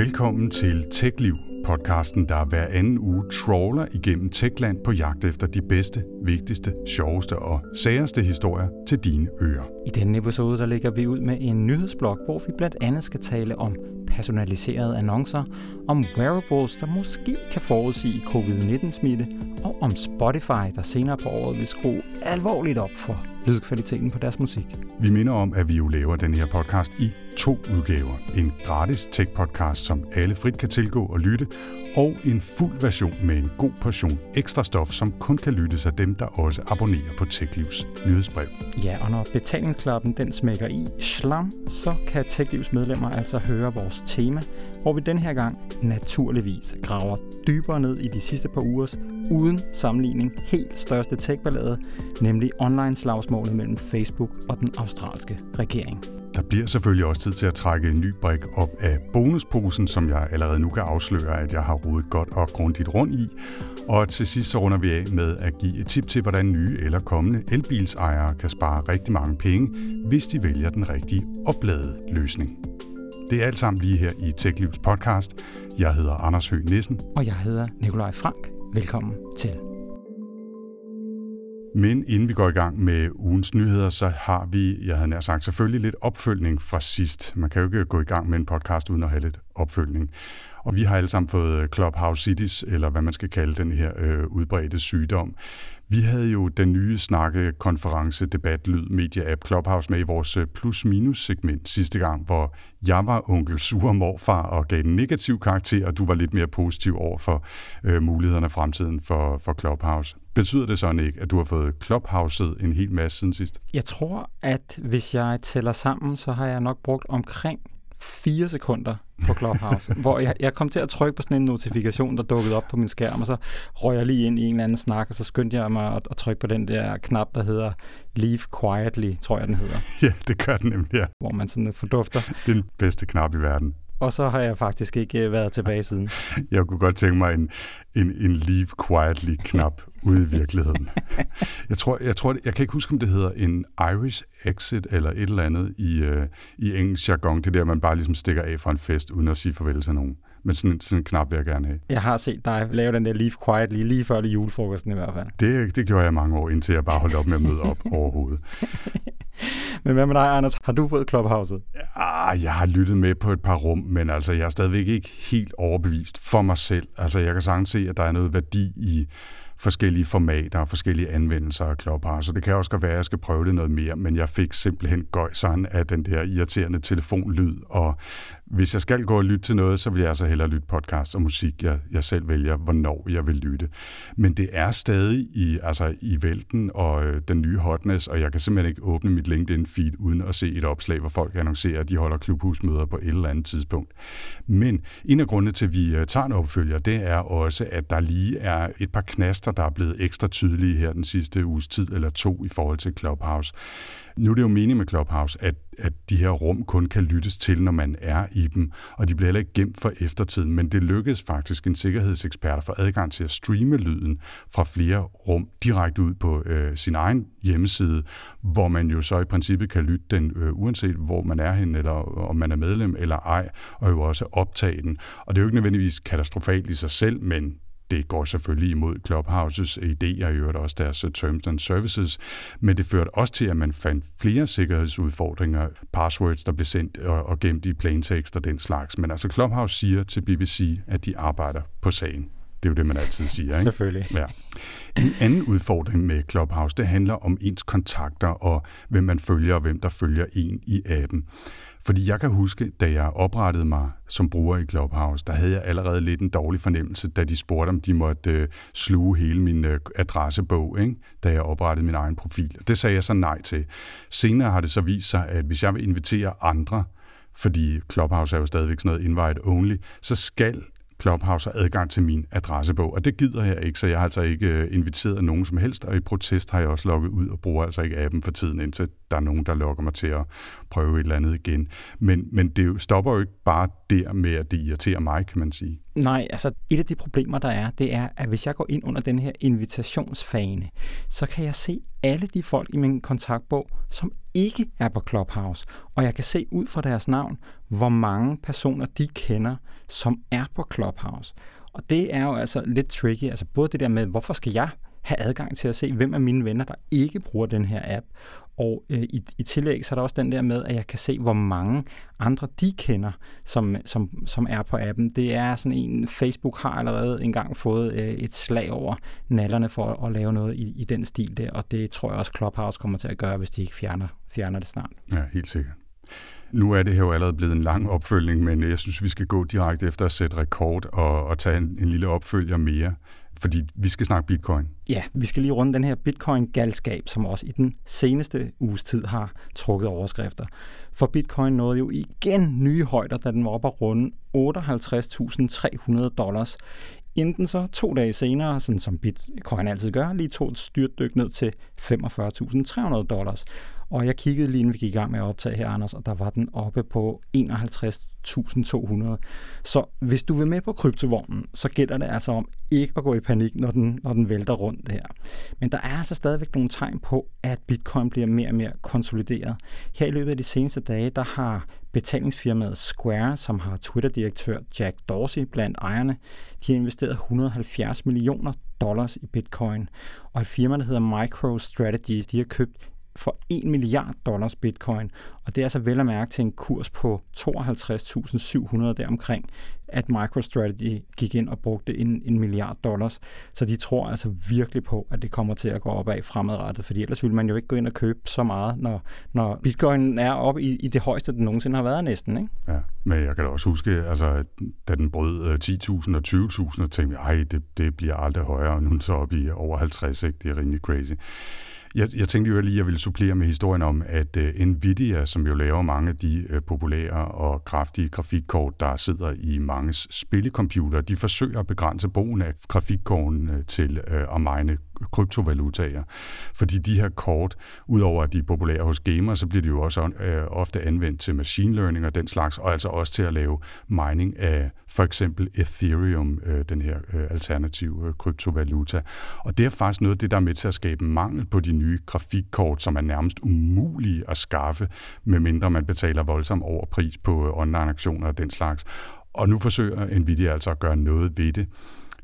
Velkommen til TechLiv, podcasten, der hver anden uge trawler igennem Techland på jagt efter de bedste, vigtigste, sjoveste og særeste historier til dine ører. I denne episode der lægger vi ud med en nyhedsblog, hvor vi blandt andet skal tale om personaliserede annoncer, om wearables, der måske kan forudsige covid-19-smitte, og om Spotify, der senere på året vil skrue alvorligt op for lydkvaliteten på deres musik. Vi minder om, at vi jo laver den her podcast i to udgaver. En gratis tech-podcast, som alle frit kan tilgå og lytte, og en fuld version med en god portion ekstra stof, som kun kan lyttes af dem, der også abonnerer på TechLivs nyhedsbrev. Ja, og når betalingsklappen den smækker i slam, så kan TechLivs medlemmer altså høre vores tema, hvor vi den her gang naturligvis graver dybere ned i de sidste par ugers uden sammenligning helt største tech-ballade, nemlig online-slagsmålet mellem Facebook og den australske regering. Der bliver selvfølgelig også tid til at trække en ny brik op af bonusposen, som jeg allerede nu kan afsløre, at jeg har rodet godt og grundigt rundt i. Og til sidst så runder vi af med at give et tip til, hvordan nye eller kommende elbilsejere kan spare rigtig mange penge, hvis de vælger den rigtige opladede løsning. Det er alt sammen lige her i TechLivs podcast. Jeg hedder Anders Høgh Nissen. Og jeg hedder Nikolaj Frank. Velkommen til. Men inden vi går i gang med ugens nyheder, så har vi, jeg havde nær sagt, selvfølgelig lidt opfølgning fra sidst. Man kan jo ikke gå i gang med en podcast uden at have lidt opfølgning. Og vi har alle sammen fået øh, Clubhouse Cities, eller hvad man skal kalde den her øh, udbredte sygdom. Vi havde jo den nye snakke konference debat lyd media app Clubhouse med i vores øh, plus-minus segment sidste gang, hvor jeg var onkel sur morfar og gav en negativ karakter, og du var lidt mere positiv over for øh, mulighederne af fremtiden for, for Clubhouse. Betyder det sådan ikke, at du har fået Clubhouse'et en hel masse siden sidst? Jeg tror, at hvis jeg tæller sammen, så har jeg nok brugt omkring fire sekunder på Clubhouse, hvor jeg, jeg kom til at trykke på sådan en notifikation, der dukkede op på min skærm, og så røg jeg lige ind i en eller anden snak, og så skyndte jeg mig at, at trykke på den der knap, der hedder Leave Quietly, tror jeg den hedder. Ja, det gør den nemlig, ja. Hvor man sådan fordufter. Det er den bedste knap i verden. Og så har jeg faktisk ikke øh, været tilbage siden. Jeg kunne godt tænke mig en, en, en leave quietly-knap ude i virkeligheden. Jeg tror, jeg tror, jeg kan ikke huske, om det hedder en Irish exit eller et eller andet i, uh, i engelsk jargon. Det der, man bare ligesom stikker af fra en fest, uden at sige farvel til nogen. Men sådan, sådan en knap vil jeg gerne have. Jeg har set dig lave den der Leave Quietly lige før det julefrokosten i hvert fald. Det, det gjorde jeg mange år, indtil jeg bare holdt op med at møde op overhovedet. Men hvad med dig, Anders? Har du fået Clubhouset? Ah, jeg har lyttet med på et par rum, men altså, jeg er stadigvæk ikke helt overbevist for mig selv. Altså, jeg kan sagtens se, at der er noget værdi i forskellige formater og forskellige anvendelser af Clubhouse. Så det kan også godt være, at jeg skal prøve det noget mere, men jeg fik simpelthen gøjseren af den der irriterende telefonlyd, og hvis jeg skal gå og lytte til noget, så vil jeg altså hellere lytte podcast og musik, jeg, jeg selv vælger, hvornår jeg vil lytte. Men det er stadig i, altså i vælten og øh, den nye hotness, og jeg kan simpelthen ikke åbne mit LinkedIn-feed uden at se et opslag, hvor folk annoncerer, at de holder klubhusmøder på et eller andet tidspunkt. Men en af grundene til, at vi øh, tager en opfølger, det er også, at der lige er et par knaster, der er blevet ekstra tydelige her den sidste uges tid eller to i forhold til Clubhouse. Nu er det jo meningen med Clubhouse, at, at de her rum kun kan lyttes til, når man er i dem, og de bliver heller ikke gemt for eftertiden, men det lykkedes faktisk en sikkerhedsekspert at få adgang til at streame lyden fra flere rum direkte ud på øh, sin egen hjemmeside, hvor man jo så i princippet kan lytte den, øh, uanset hvor man er hen, eller om man er medlem eller ej, og jo også optage den. Og det er jo ikke nødvendigvis katastrofalt i sig selv, men det går selvfølgelig imod Clubhouses idéer, og i øvrigt også deres øh, terms and services, men det førte også til, at man fandt flere sikkerhedsudfordringer, passwords, der blev sendt og, og gemt i plaintext og den slags. Men altså Clubhouse siger til BBC, at de arbejder på sagen. Det er jo det, man altid siger. Ikke? Selvfølgelig. Ja. En anden udfordring med Clubhouse, det handler om ens kontakter og hvem man følger og hvem der følger en i appen. Fordi jeg kan huske, da jeg oprettede mig som bruger i Clubhouse, der havde jeg allerede lidt en dårlig fornemmelse, da de spurgte, om de måtte øh, sluge hele min øh, adressebog, ikke? da jeg oprettede min egen profil. Det sagde jeg så nej til. Senere har det så vist sig, at hvis jeg vil invitere andre, fordi Clubhouse er jo stadigvæk sådan noget invite only, så skal Clubhouse har adgang til min adressebog, og det gider jeg ikke, så jeg har altså ikke øh, inviteret nogen som helst, og i protest har jeg også logget ud og bruger altså ikke appen for tiden, indtil der er nogen, der lokker mig til at prøve et eller andet igen. Men, men det stopper jo ikke bare der med, at det irriterer mig, kan man sige. Nej, altså et af de problemer, der er, det er, at hvis jeg går ind under den her invitationsfane, så kan jeg se alle de folk i min kontaktbog, som ikke er på Clubhouse. Og jeg kan se ud fra deres navn, hvor mange personer de kender, som er på Clubhouse. Og det er jo altså lidt tricky. Altså både det der med, hvorfor skal jeg have adgang til at se, hvem af mine venner, der ikke bruger den her app. Og øh, i, i tillæg så er der også den der med, at jeg kan se, hvor mange andre de kender, som, som, som er på appen. Det er sådan en, Facebook har allerede engang fået øh, et slag over nallerne for at, at lave noget i, i den stil der, og det tror jeg også Clubhouse kommer til at gøre, hvis de ikke fjerner, fjerner det snart. Ja, helt sikkert. Nu er det her jo allerede blevet en lang opfølgning, men jeg synes, vi skal gå direkte efter at sætte rekord og, og tage en, en lille opfølger mere fordi vi skal snakke bitcoin. Ja, vi skal lige runde den her bitcoin-galskab, som også i den seneste uges tid har trukket overskrifter. For bitcoin nåede jo igen nye højder, da den var oppe at runde 58.300 dollars. Inden så to dage senere, sådan som bitcoin altid gør, lige tog et styrtdyk ned til 45.300 dollars. Og jeg kiggede lige inden vi gik i gang med at optage her, Anders, og der var den oppe på 1200. Så hvis du vil med på kryptovognen, så gælder det altså om ikke at gå i panik, når den, når den vælter rundt her. Men der er altså stadigvæk nogle tegn på, at bitcoin bliver mere og mere konsolideret. Her i løbet af de seneste dage, der har betalingsfirmaet Square, som har Twitter-direktør Jack Dorsey blandt ejerne, de har investeret 170 millioner dollars i bitcoin. Og et firma, der hedder MicroStrategy, de har købt for 1 milliard dollars bitcoin, og det er altså vel at mærke til en kurs på 52.700 deromkring, at MicroStrategy gik ind og brugte en, en milliard dollars. Så de tror altså virkelig på, at det kommer til at gå opad fremadrettet, fordi ellers ville man jo ikke gå ind og købe så meget, når, når bitcoin er oppe i, i det højeste, den nogensinde har været næsten. Ikke? Ja, men jeg kan da også huske, altså, da den brød øh, 10.000 og 20.000, og tænkte jeg, det, det bliver aldrig højere, og nu er den så op i over 50, ikke? det er rimelig crazy. Jeg, jeg tænkte jo lige, at jeg ville supplere med historien om, at uh, Nvidia, som jo laver mange af de uh, populære og kraftige grafikkort, der sidder i mange spillecomputer, de forsøger at begrænse brugen af grafikkortene til uh, at mine kryptovalutaer. Fordi de her kort, udover at de er populære hos gamere, så bliver de jo også øh, ofte anvendt til machine learning og den slags, og altså også til at lave mining af for eksempel Ethereum, øh, den her øh, alternative øh, kryptovaluta. Og det er faktisk noget af det, der er med til at skabe mangel på de nye grafikkort, som er nærmest umulige at skaffe, medmindre man betaler voldsom overpris på øh, online-aktioner og den slags. Og nu forsøger Nvidia altså at gøre noget ved det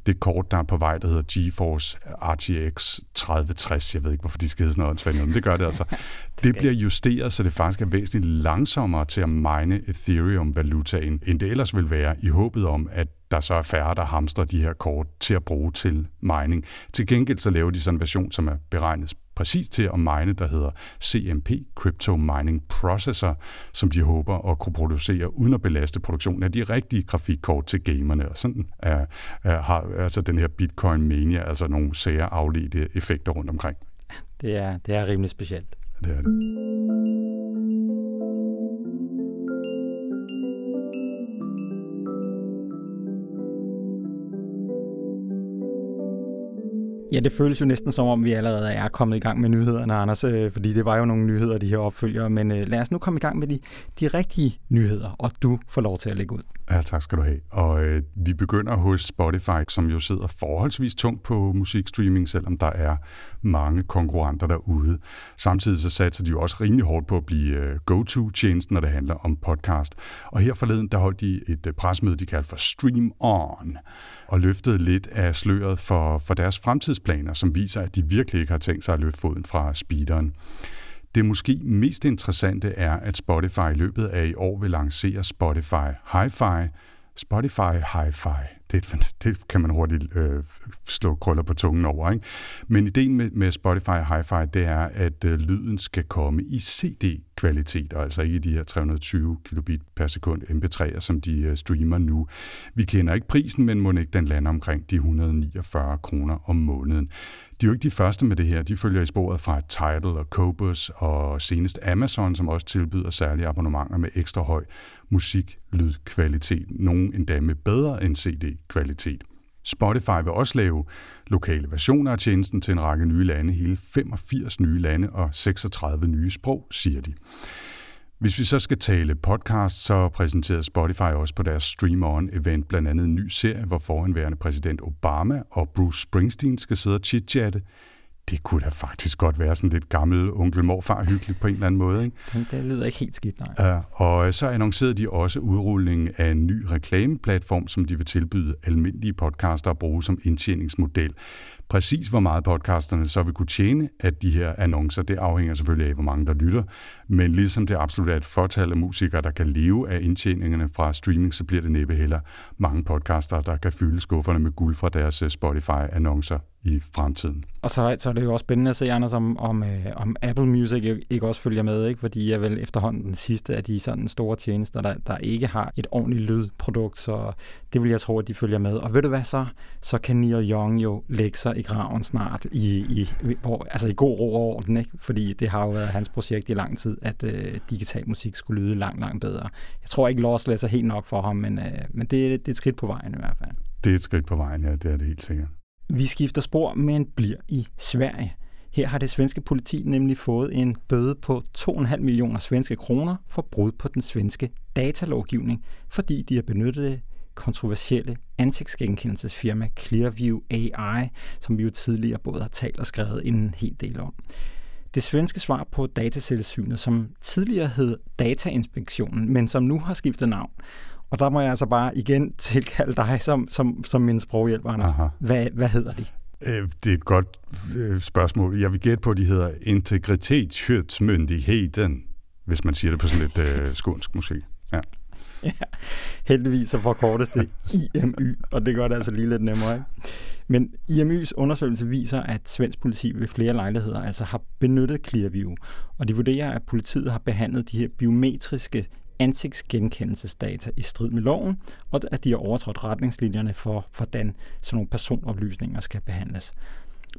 det kort, der er på vej, der hedder GeForce RTX 3060. Jeg ved ikke, hvorfor de skal hedde sådan noget, men det gør det altså. det bliver justeret, så det faktisk er væsentligt langsommere til at mine Ethereum-valutaen, end det ellers vil være, i håbet om, at der så er færre, der hamstrer de her kort til at bruge til mining. Til gengæld så laver de sådan en version, som er beregnet præcis til at mine, der hedder CMP, Crypto Mining Processor, som de håber at kunne producere uden at belaste produktionen af de rigtige grafikkort til gamerne. Og sådan er, er, har altså den her Bitcoin Mania altså nogle sære afledte effekter rundt omkring. Det er, det er rimelig specielt. Det er det. Ja, det føles jo næsten som om, vi allerede er kommet i gang med nyhederne, Anders, øh, fordi det var jo nogle nyheder, de her opfølgere. Men øh, lad os nu komme i gang med de, de rigtige nyheder, og du får lov til at lægge ud. Ja, tak skal du have. Og øh, vi begynder hos Spotify, som jo sidder forholdsvis tungt på musikstreaming, selvom der er mange konkurrenter derude. Samtidig så satser de jo også rimelig hårdt på at blive øh, go-to-tjenesten, når det handler om podcast. Og her forleden, der holdt de et øh, presmøde, de kaldte for Stream On og løftede lidt af sløret for, for deres fremtidsplaner, som viser, at de virkelig ikke har tænkt sig at løfte foden fra speederen. Det måske mest interessante er, at Spotify i løbet af i år vil lancere Spotify Hi-Fi, Spotify Hi-Fi det, det kan man hurtigt øh, slå krøller på tungen over. Ikke? Men ideen med, med Spotify Hi-Fi, det er, at øh, lyden skal komme i CD-kvalitet, og altså ikke i de her 320 kilobit per sekund MP3'er, som de øh, streamer nu. Vi kender ikke prisen, men må ikke den lander omkring de 149 kroner om måneden. De er jo ikke de første med det her. De følger i sporet fra Tidal og Cobus og senest Amazon, som også tilbyder særlige abonnementer med ekstra høj musik-lydkvalitet. Nogle endda med bedre end CD-kvalitet. Spotify vil også lave lokale versioner af tjenesten til en række nye lande, hele 85 nye lande og 36 nye sprog, siger de. Hvis vi så skal tale podcast, så præsenterede Spotify også på deres Stream On-event blandt andet en ny serie, hvor forhenværende præsident Obama og Bruce Springsteen skal sidde og chit-chatte det kunne da faktisk godt være sådan lidt gammel onkel morfar hyggeligt på en eller anden måde. Ikke? Det, det lyder ikke helt skidt, nej. Ja, og så annoncerede de også udrulningen af en ny reklameplatform, som de vil tilbyde almindelige podcaster at bruge som indtjeningsmodel. Præcis hvor meget podcasterne så vil kunne tjene af de her annoncer, det afhænger selvfølgelig af, hvor mange der lytter. Men ligesom det absolut er et fortal af musikere, der kan leve af indtjeningerne fra streaming, så bliver det næppe heller mange podcaster, der kan fylde skufferne med guld fra deres øh, Spotify-annoncer i fremtiden. Og så, så er det jo også spændende at se, Anders, om, om, øh, om Apple Music ikke også følger med, ikke? fordi er vel efterhånden den sidste af de sådan store tjenester, der, der ikke har et ordentligt lydprodukt, så det vil jeg tro, at de følger med. Og ved du hvad så? Så kan Neil Young jo lægge sig i graven snart, i, i, hvor, altså i god ro og orden, ikke? fordi det har jo været hans projekt i lang tid, at øh, digital musik skulle lyde langt, langt bedre. Jeg tror ikke, Lossless er helt nok for ham, men, øh, men det, det er et skridt på vejen i hvert fald. Det er et skridt på vejen, ja, det er det helt sikkert. Vi skifter spor, men bliver i Sverige. Her har det svenske politi nemlig fået en bøde på 2,5 millioner svenske kroner for brud på den svenske datalovgivning, fordi de har benyttet det kontroversielle ansigtsgenkendelsesfirma Clearview AI, som vi jo tidligere både har talt og skrevet en hel del om. Det svenske svar på dataselsynet, som tidligere hed Datainspektionen, men som nu har skiftet navn, og der må jeg altså bare igen tilkalde dig som, som, som min sproghjælper, Anders. Hvad, hvad hedder de? Øh, det er et godt øh, spørgsmål. Jeg vil gætte på, at de hedder Integritetsskyddsmyndigheden, hvis man siger det på sådan lidt øh, skånsk musik. Ja. ja, heldigvis så forkortes det IMY, og det gør det altså lige lidt nemmere. Ikke? Men IMY's undersøgelse viser, at svensk politi ved flere lejligheder altså har benyttet Clearview, og de vurderer, at politiet har behandlet de her biometriske ansigtsgenkendelsesdata i strid med loven, og at de har overtrådt retningslinjerne for, hvordan sådan nogle personoplysninger skal behandles.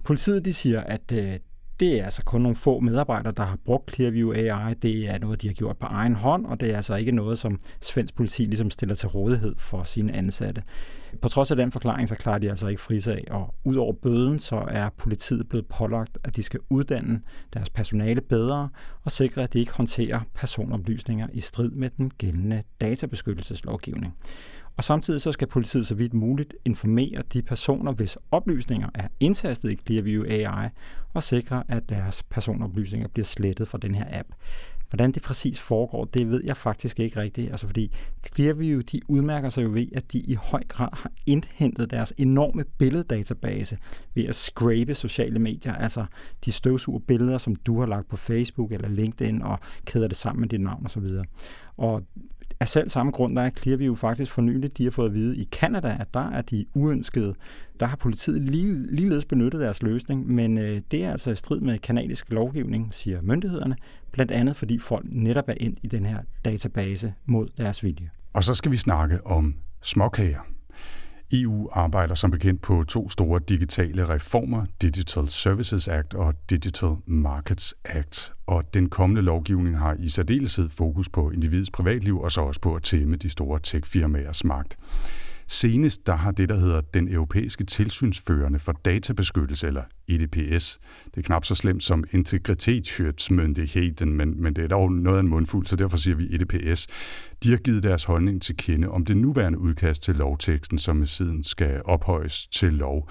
Politiet de siger, at øh, det er altså kun nogle få medarbejdere, der har brugt Clearview AI. Det er noget, de har gjort på egen hånd, og det er altså ikke noget, som svensk politi ligesom stiller til rådighed for sine ansatte. På trods af den forklaring, så klarer de altså ikke frisag, og udover bøden, så er politiet blevet pålagt, at de skal uddanne deres personale bedre og sikre, at de ikke håndterer personoplysninger i strid med den gældende databeskyttelseslovgivning. Og samtidig så skal politiet så vidt muligt informere de personer, hvis oplysninger er indtastet i Clearview AI, og sikre, at deres personoplysninger bliver slettet fra den her app. Hvordan det præcis foregår, det ved jeg faktisk ikke rigtigt. Altså fordi Clearview, de udmærker sig jo ved, at de i høj grad har indhentet deres enorme billeddatabase ved at scrape sociale medier. Altså de støvsuger billeder, som du har lagt på Facebook eller LinkedIn og kæder det sammen med dit navn osv. Og af selv samme grund, der er Clearview faktisk for nylig, de har fået at vide i Kanada, at der er de uønskede. Der har politiet lige, ligeledes benyttet deres løsning, men øh, det er altså i strid med kanadisk lovgivning, siger myndighederne, blandt andet fordi folk netop er ind i den her database mod deres vilje. Og så skal vi snakke om småkager. EU arbejder som bekendt på to store digitale reformer, Digital Services Act og Digital Markets Act. Og den kommende lovgivning har i særdeleshed fokus på individets privatliv og så også på at tæmme de store techfirmaers magt. Senest der har det, der hedder den europæiske tilsynsførende for databeskyttelse, eller EDPS. Det er knap så slemt som integritetsmyndigheden, men, men det er dog noget af en mundfuld, så derfor siger vi EDPS. De har givet deres holdning til kende om det nuværende udkast til lovteksten, som med siden skal ophøjes til lov.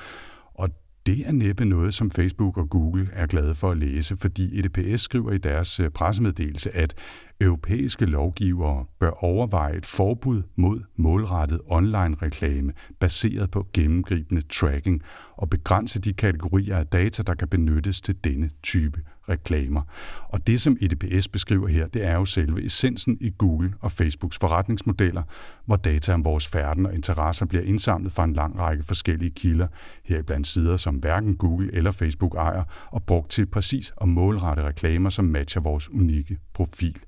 Og det er næppe noget, som Facebook og Google er glade for at læse, fordi EDPS skriver i deres øh, pressemeddelelse, at europæiske lovgivere bør overveje et forbud mod målrettet online-reklame baseret på gennemgribende tracking og begrænse de kategorier af data, der kan benyttes til denne type reklamer. Og det, som EDPS beskriver her, det er jo selve essensen i Google og Facebooks forretningsmodeller, hvor data om vores færden og interesser bliver indsamlet fra en lang række forskellige kilder, heriblandt sider, som hverken Google eller Facebook ejer, og brugt til præcis at målrette reklamer, som matcher vores unikke profil.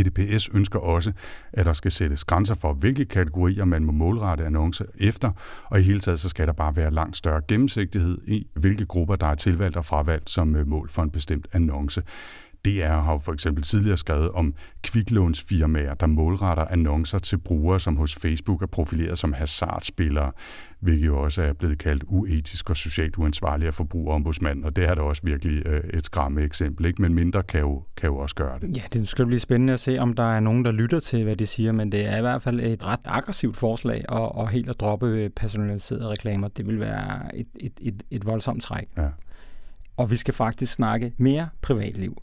EDPS ønsker også, at der skal sættes grænser for, hvilke kategorier man må målrette annoncer efter, og i hele taget så skal der bare være langt større gennemsigtighed i, hvilke grupper der er tilvalgt og fravalgt som øh, mål for en bestemt annonce. DR har jo for eksempel tidligere skrevet om kviklånsfirmaer, der målretter annoncer til brugere, som hos Facebook er profileret som hasardspillere, hvilket jo også er blevet kaldt uetisk og socialt uansvarlig af forbrugerombudsmanden, og det er da også virkelig øh, et skræmme eksempel, ikke? men mindre kan jo, kan jo også gøre det. Ja, det skal blive spændende at se, om der er nogen, der lytter til, hvad de siger, men det er i hvert fald et ret aggressivt forslag, og, og helt at droppe personaliserede reklamer, det vil være et, et, et, et voldsomt træk. Ja. Og vi skal faktisk snakke mere privatliv.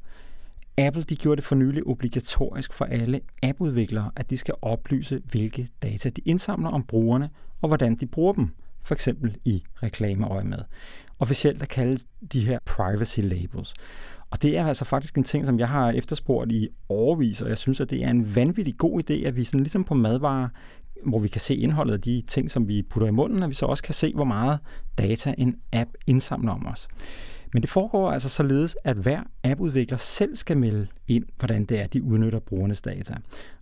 Apple de gjorde det for nylig obligatorisk for alle appudviklere, at de skal oplyse, hvilke data de indsamler om brugerne, og hvordan de bruger dem, for eksempel i reklameøje med. Officielt der kaldes de her privacy labels. Og det er altså faktisk en ting, som jeg har efterspurgt i overvis, og jeg synes, at det er en vanvittig god idé, at vi sådan ligesom på madvarer, hvor vi kan se indholdet af de ting, som vi putter i munden, at vi så også kan se, hvor meget data en app indsamler om os. Men det foregår altså således, at hver appudvikler selv skal melde ind, hvordan det er, de udnytter brugernes data.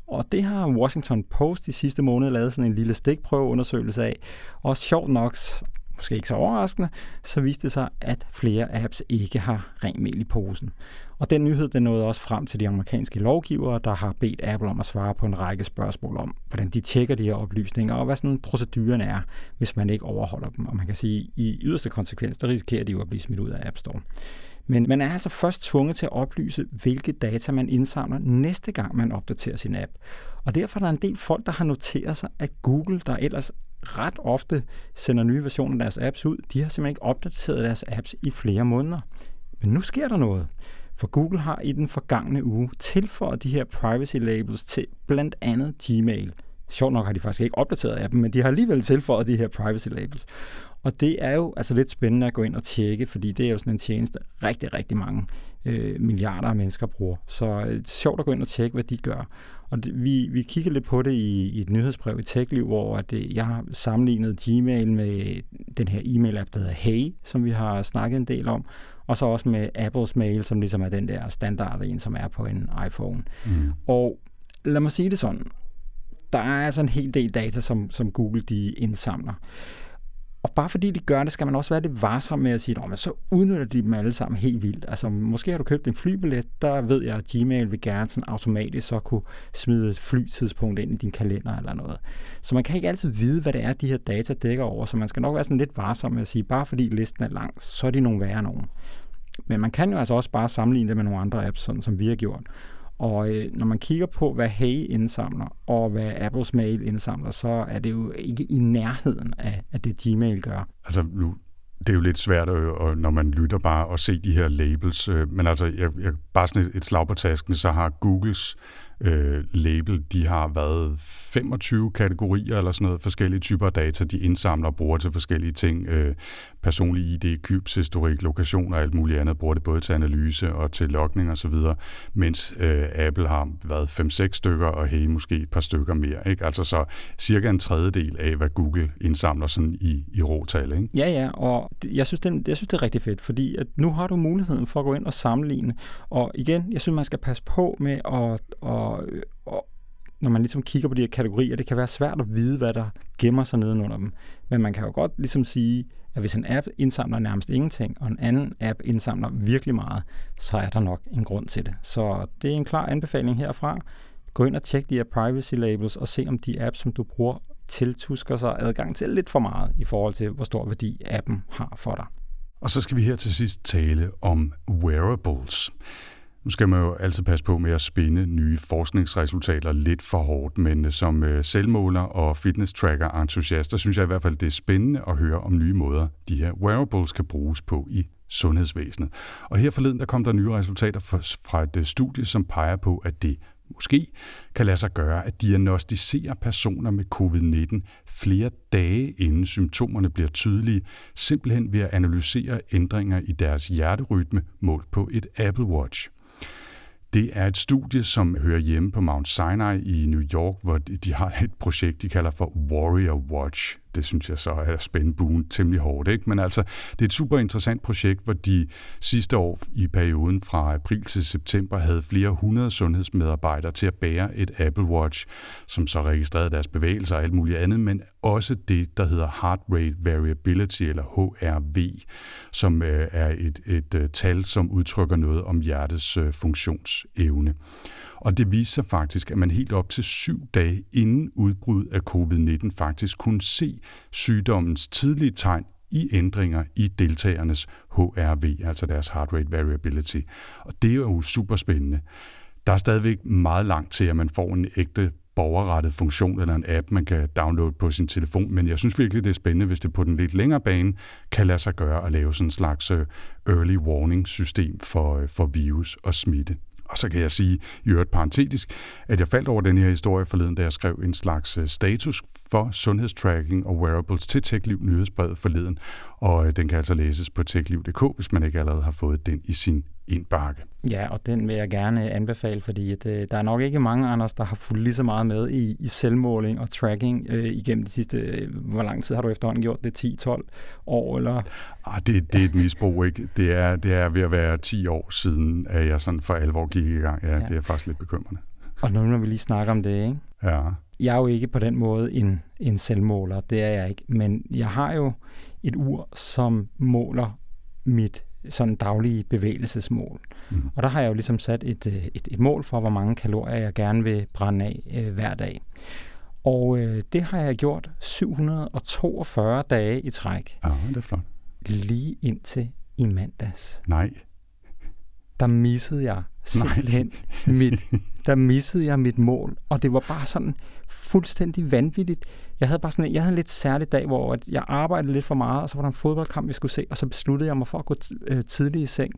Og det har Washington Post i sidste måned lavet sådan en lille stikprøveundersøgelse af. Og sjovt nok, måske ikke så overraskende, så viste det sig, at flere apps ikke har ren mel i posen. Og den nyhed den nåede også frem til de amerikanske lovgivere, der har bedt Apple om at svare på en række spørgsmål om, hvordan de tjekker de her oplysninger, og hvad sådan proceduren er, hvis man ikke overholder dem. Og man kan sige, at i yderste konsekvens, der risikerer de jo at blive smidt ud af App Store. Men man er altså først tvunget til at oplyse, hvilke data man indsamler næste gang, man opdaterer sin app. Og derfor er der en del folk, der har noteret sig, at Google, der ellers ret ofte sender nye versioner af deres apps ud, de har simpelthen ikke opdateret deres apps i flere måneder. Men nu sker der noget. For Google har i den forgangne uge tilføjet de her privacy labels til blandt andet Gmail. Sjovt nok har de faktisk ikke opdateret appen, men de har alligevel tilføjet de her privacy labels. Og det er jo altså lidt spændende at gå ind og tjekke, fordi det er jo sådan en tjeneste, rigtig, rigtig mange øh, milliarder af mennesker bruger. Så øh, det er sjovt at gå ind og tjekke, hvad de gør. Og det, vi, vi kigger lidt på det i, i et nyhedsbrev i TechLiv, hvor at, øh, jeg har sammenlignet Gmail med den her e-mail-app, der hedder Hey, som vi har snakket en del om, og så også med Apples Mail, som ligesom er den der standard en, som er på en iPhone. Mm. Og lad mig sige det sådan, der er altså en hel del data, som, som Google de indsamler. Og bare fordi de gør det, skal man også være lidt varsom med at sige, at så udnytter de dem alle sammen helt vildt. Altså, måske har du købt en flybillet, der ved jeg, at Gmail vil gerne sådan automatisk så kunne smide et flytidspunkt ind i din kalender eller noget. Så man kan ikke altid vide, hvad det er, de her data dækker over, så man skal nok være sådan lidt varsom med at sige, bare fordi listen er lang, så er de nogle værre nogen. Men man kan jo altså også bare sammenligne det med nogle andre apps, sådan som vi har gjort. Og øh, når man kigger på, hvad Hey indsamler, og hvad Apples Mail indsamler, så er det jo ikke i nærheden af, af det Gmail gør. Altså nu, det er jo lidt svært, at, når man lytter bare, og se de her labels. Øh, men altså, jeg, jeg, bare sådan et, et slag på tasken, så har Googles øh, label, de har været 25 kategorier eller sådan noget, forskellige typer af data, de indsamler og bruger til forskellige ting. Øh, personlig ID, købshistorik, lokation og alt muligt andet, bruger det både til analyse og til logning og så videre, mens øh, Apple har været 5-6 stykker, og Hey måske et par stykker mere. Ikke? Altså så cirka en tredjedel af, hvad Google indsamler sådan i, i råtal. Ikke? Ja, ja, og jeg synes, det, jeg synes, det er rigtig fedt, fordi at nu har du muligheden for at gå ind og sammenligne. Og igen, jeg synes, man skal passe på med at, at, at når man ligesom kigger på de her kategorier, det kan være svært at vide, hvad der gemmer sig nedenunder dem. Men man kan jo godt ligesom sige, at hvis en app indsamler nærmest ingenting, og en anden app indsamler virkelig meget, så er der nok en grund til det. Så det er en klar anbefaling herfra. Gå ind og tjek de her privacy labels, og se om de apps, som du bruger, tiltusker sig adgang til lidt for meget i forhold til, hvor stor værdi appen har for dig. Og så skal vi her til sidst tale om wearables. Nu skal man jo altid passe på med at spinde nye forskningsresultater lidt for hårdt, men øh, som øh, selvmåler og fitness-tracker-entusiaster synes jeg i hvert fald, det er spændende at høre om nye måder, de her wearables kan bruges på i sundhedsvæsenet. Og her forleden der kom der nye resultater fra et øh, studie, som peger på, at det måske kan lade sig gøre at diagnostisere personer med covid-19 flere dage inden symptomerne bliver tydelige, simpelthen ved at analysere ændringer i deres hjerterytme målt på et Apple Watch. Det er et studie, som hører hjemme på Mount Sinai i New York, hvor de har et projekt, de kalder for Warrior Watch det synes jeg så er spændt buen temmelig hårdt. Ikke? Men altså, det er et super interessant projekt, hvor de sidste år i perioden fra april til september havde flere hundrede sundhedsmedarbejdere til at bære et Apple Watch, som så registrerede deres bevægelser og alt muligt andet, men også det, der hedder Heart Rate Variability, eller HRV, som øh, er et, et, et øh, tal, som udtrykker noget om hjertets øh, funktionsevne. Og det viser sig faktisk, at man helt op til syv dage inden udbrud af covid-19 faktisk kunne se sygdommens tidlige tegn i ændringer i deltagernes HRV, altså deres heart rate variability. Og det er jo super spændende. Der er stadigvæk meget langt til, at man får en ægte borgerrettet funktion eller en app, man kan downloade på sin telefon, men jeg synes virkelig, det er spændende, hvis det på den lidt længere bane kan lade sig gøre at lave sådan en slags øh, early warning system for, øh, for virus og smitte. Og så kan jeg sige, i øvrigt parentetisk, at jeg faldt over den her historie forleden, da jeg skrev en slags øh, status for sundhedstracking og wearables til TechLiv nyhedsbrevet forleden. Og øh, den kan altså læses på techliv.dk, hvis man ikke allerede har fået den i sin indbakke. Ja, og den vil jeg gerne anbefale, fordi at, øh, der er nok ikke mange, Anders, der har fulgt lige så meget med i, i selvmåling og tracking øh, igennem de sidste... Øh, hvor lang tid har du efterhånden gjort det? 10-12 år, eller? Ah, det, det er et misbrug, ikke? Det er, det er ved at være 10 år siden, at jeg sådan for alvor gik i gang. Ja, ja. det er faktisk lidt bekymrende. Og nu når vi lige snakker om det, ikke? Ja. Jeg er jo ikke på den måde en, en selvmåler, det er jeg ikke. Men jeg har jo et ur, som måler mit sådan daglige bevægelsesmål. Mm. Og der har jeg jo ligesom sat et, øh, et, et mål for, hvor mange kalorier jeg gerne vil brænde af øh, hver dag. Og øh, det har jeg gjort 742 dage i træk. Ja, det er flot. Lige indtil i mandags. Nej. Der missede jeg simpelthen Nej. mit, der missede jeg mit mål. Og det var bare sådan fuldstændig vanvittigt jeg havde bare sådan en, jeg havde en lidt særlig dag, hvor jeg arbejdede lidt for meget, og så var der en fodboldkamp, jeg skulle se, og så besluttede jeg mig for at gå øh, tidligt i seng.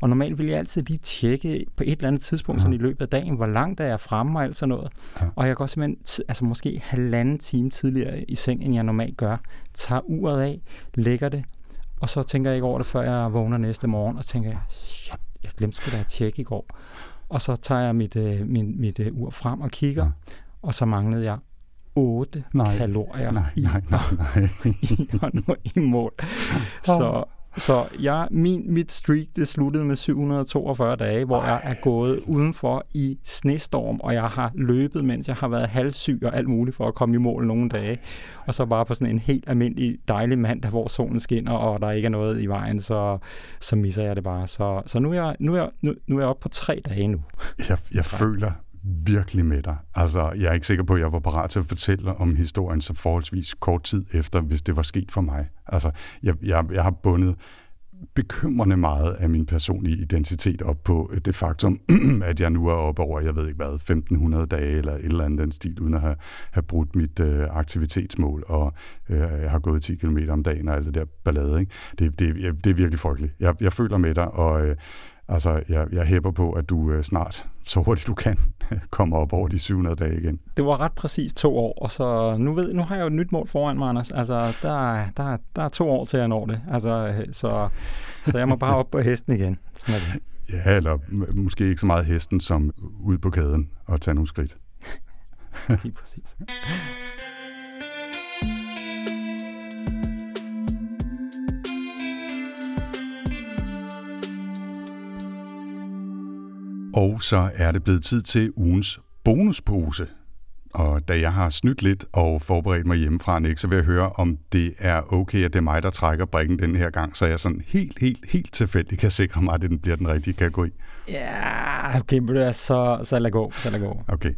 Og normalt ville jeg altid lige tjekke på et eller andet tidspunkt, ja. sådan i løbet af dagen, hvor langt er jeg fremme og alt sådan noget. Ja. Og jeg går simpelthen, altså måske halvanden time tidligere i seng, end jeg normalt gør. Tager uret af, lægger det, og så tænker jeg ikke over det, før jeg vågner næste morgen, og tænker jeg, shit, jeg glemte sgu da at tjekke i går. Og så tager jeg mit, øh, mit, mit øh, ur frem og kigger, ja. og så manglede jeg 8 nej, kalorier nej, nej, nej, nej. i, og nu i mål. Så, så jeg, min, mit streak det sluttede med 742 dage, hvor jeg er gået udenfor i snestorm, og jeg har løbet, mens jeg har været halvsyg og alt muligt for at komme i mål nogle dage. Og så bare på sådan en helt almindelig dejlig mandag, hvor solen skinner, og der ikke er noget i vejen, så, så misser jeg det bare. Så, så nu, er jeg, nu, er jeg, nu, nu er jeg oppe på tre dage nu. Jeg, jeg føler virkelig med dig. Altså, jeg er ikke sikker på, at jeg var parat til at fortælle om historien så forholdsvis kort tid efter, hvis det var sket for mig. Altså, jeg, jeg, jeg har bundet bekymrende meget af min personlige identitet op på øh, det faktum, at jeg nu er oppe over, jeg ved ikke hvad, 1500 dage eller et eller andet den stil, uden at have, have brudt mit øh, aktivitetsmål, og øh, jeg har gået 10 km om dagen og alt det der ballade. Ikke? Det, det, det er virkelig frygteligt. Jeg, jeg føler med dig, og øh, Altså, jeg, jeg hæpper på, at du øh, snart, så hurtigt du kan, kommer op over de 700 dage igen. Det var ret præcis to år, og så nu, ved, nu har jeg jo et nyt mål foran mig, Anders. Altså, der, der, der er to år til, at nå det. Altså, så, så jeg må bare op på hesten igen. Sådan er det. Ja, eller måske ikke så meget hesten, som ud på kæden og tage nogle skridt. Lige præcis. Og så er det blevet tid til ugens bonuspose. Og da jeg har snydt lidt og forberedt mig hjemmefra, Nick, så vil jeg høre, om det er okay, at det er mig, der trækker brækken den her gang, så jeg sådan helt, helt, helt tilfældigt kan sikre mig, at den bliver den rigtige kategori. Ja, okay, men det er så, så lad gå, så lad gå. Okay,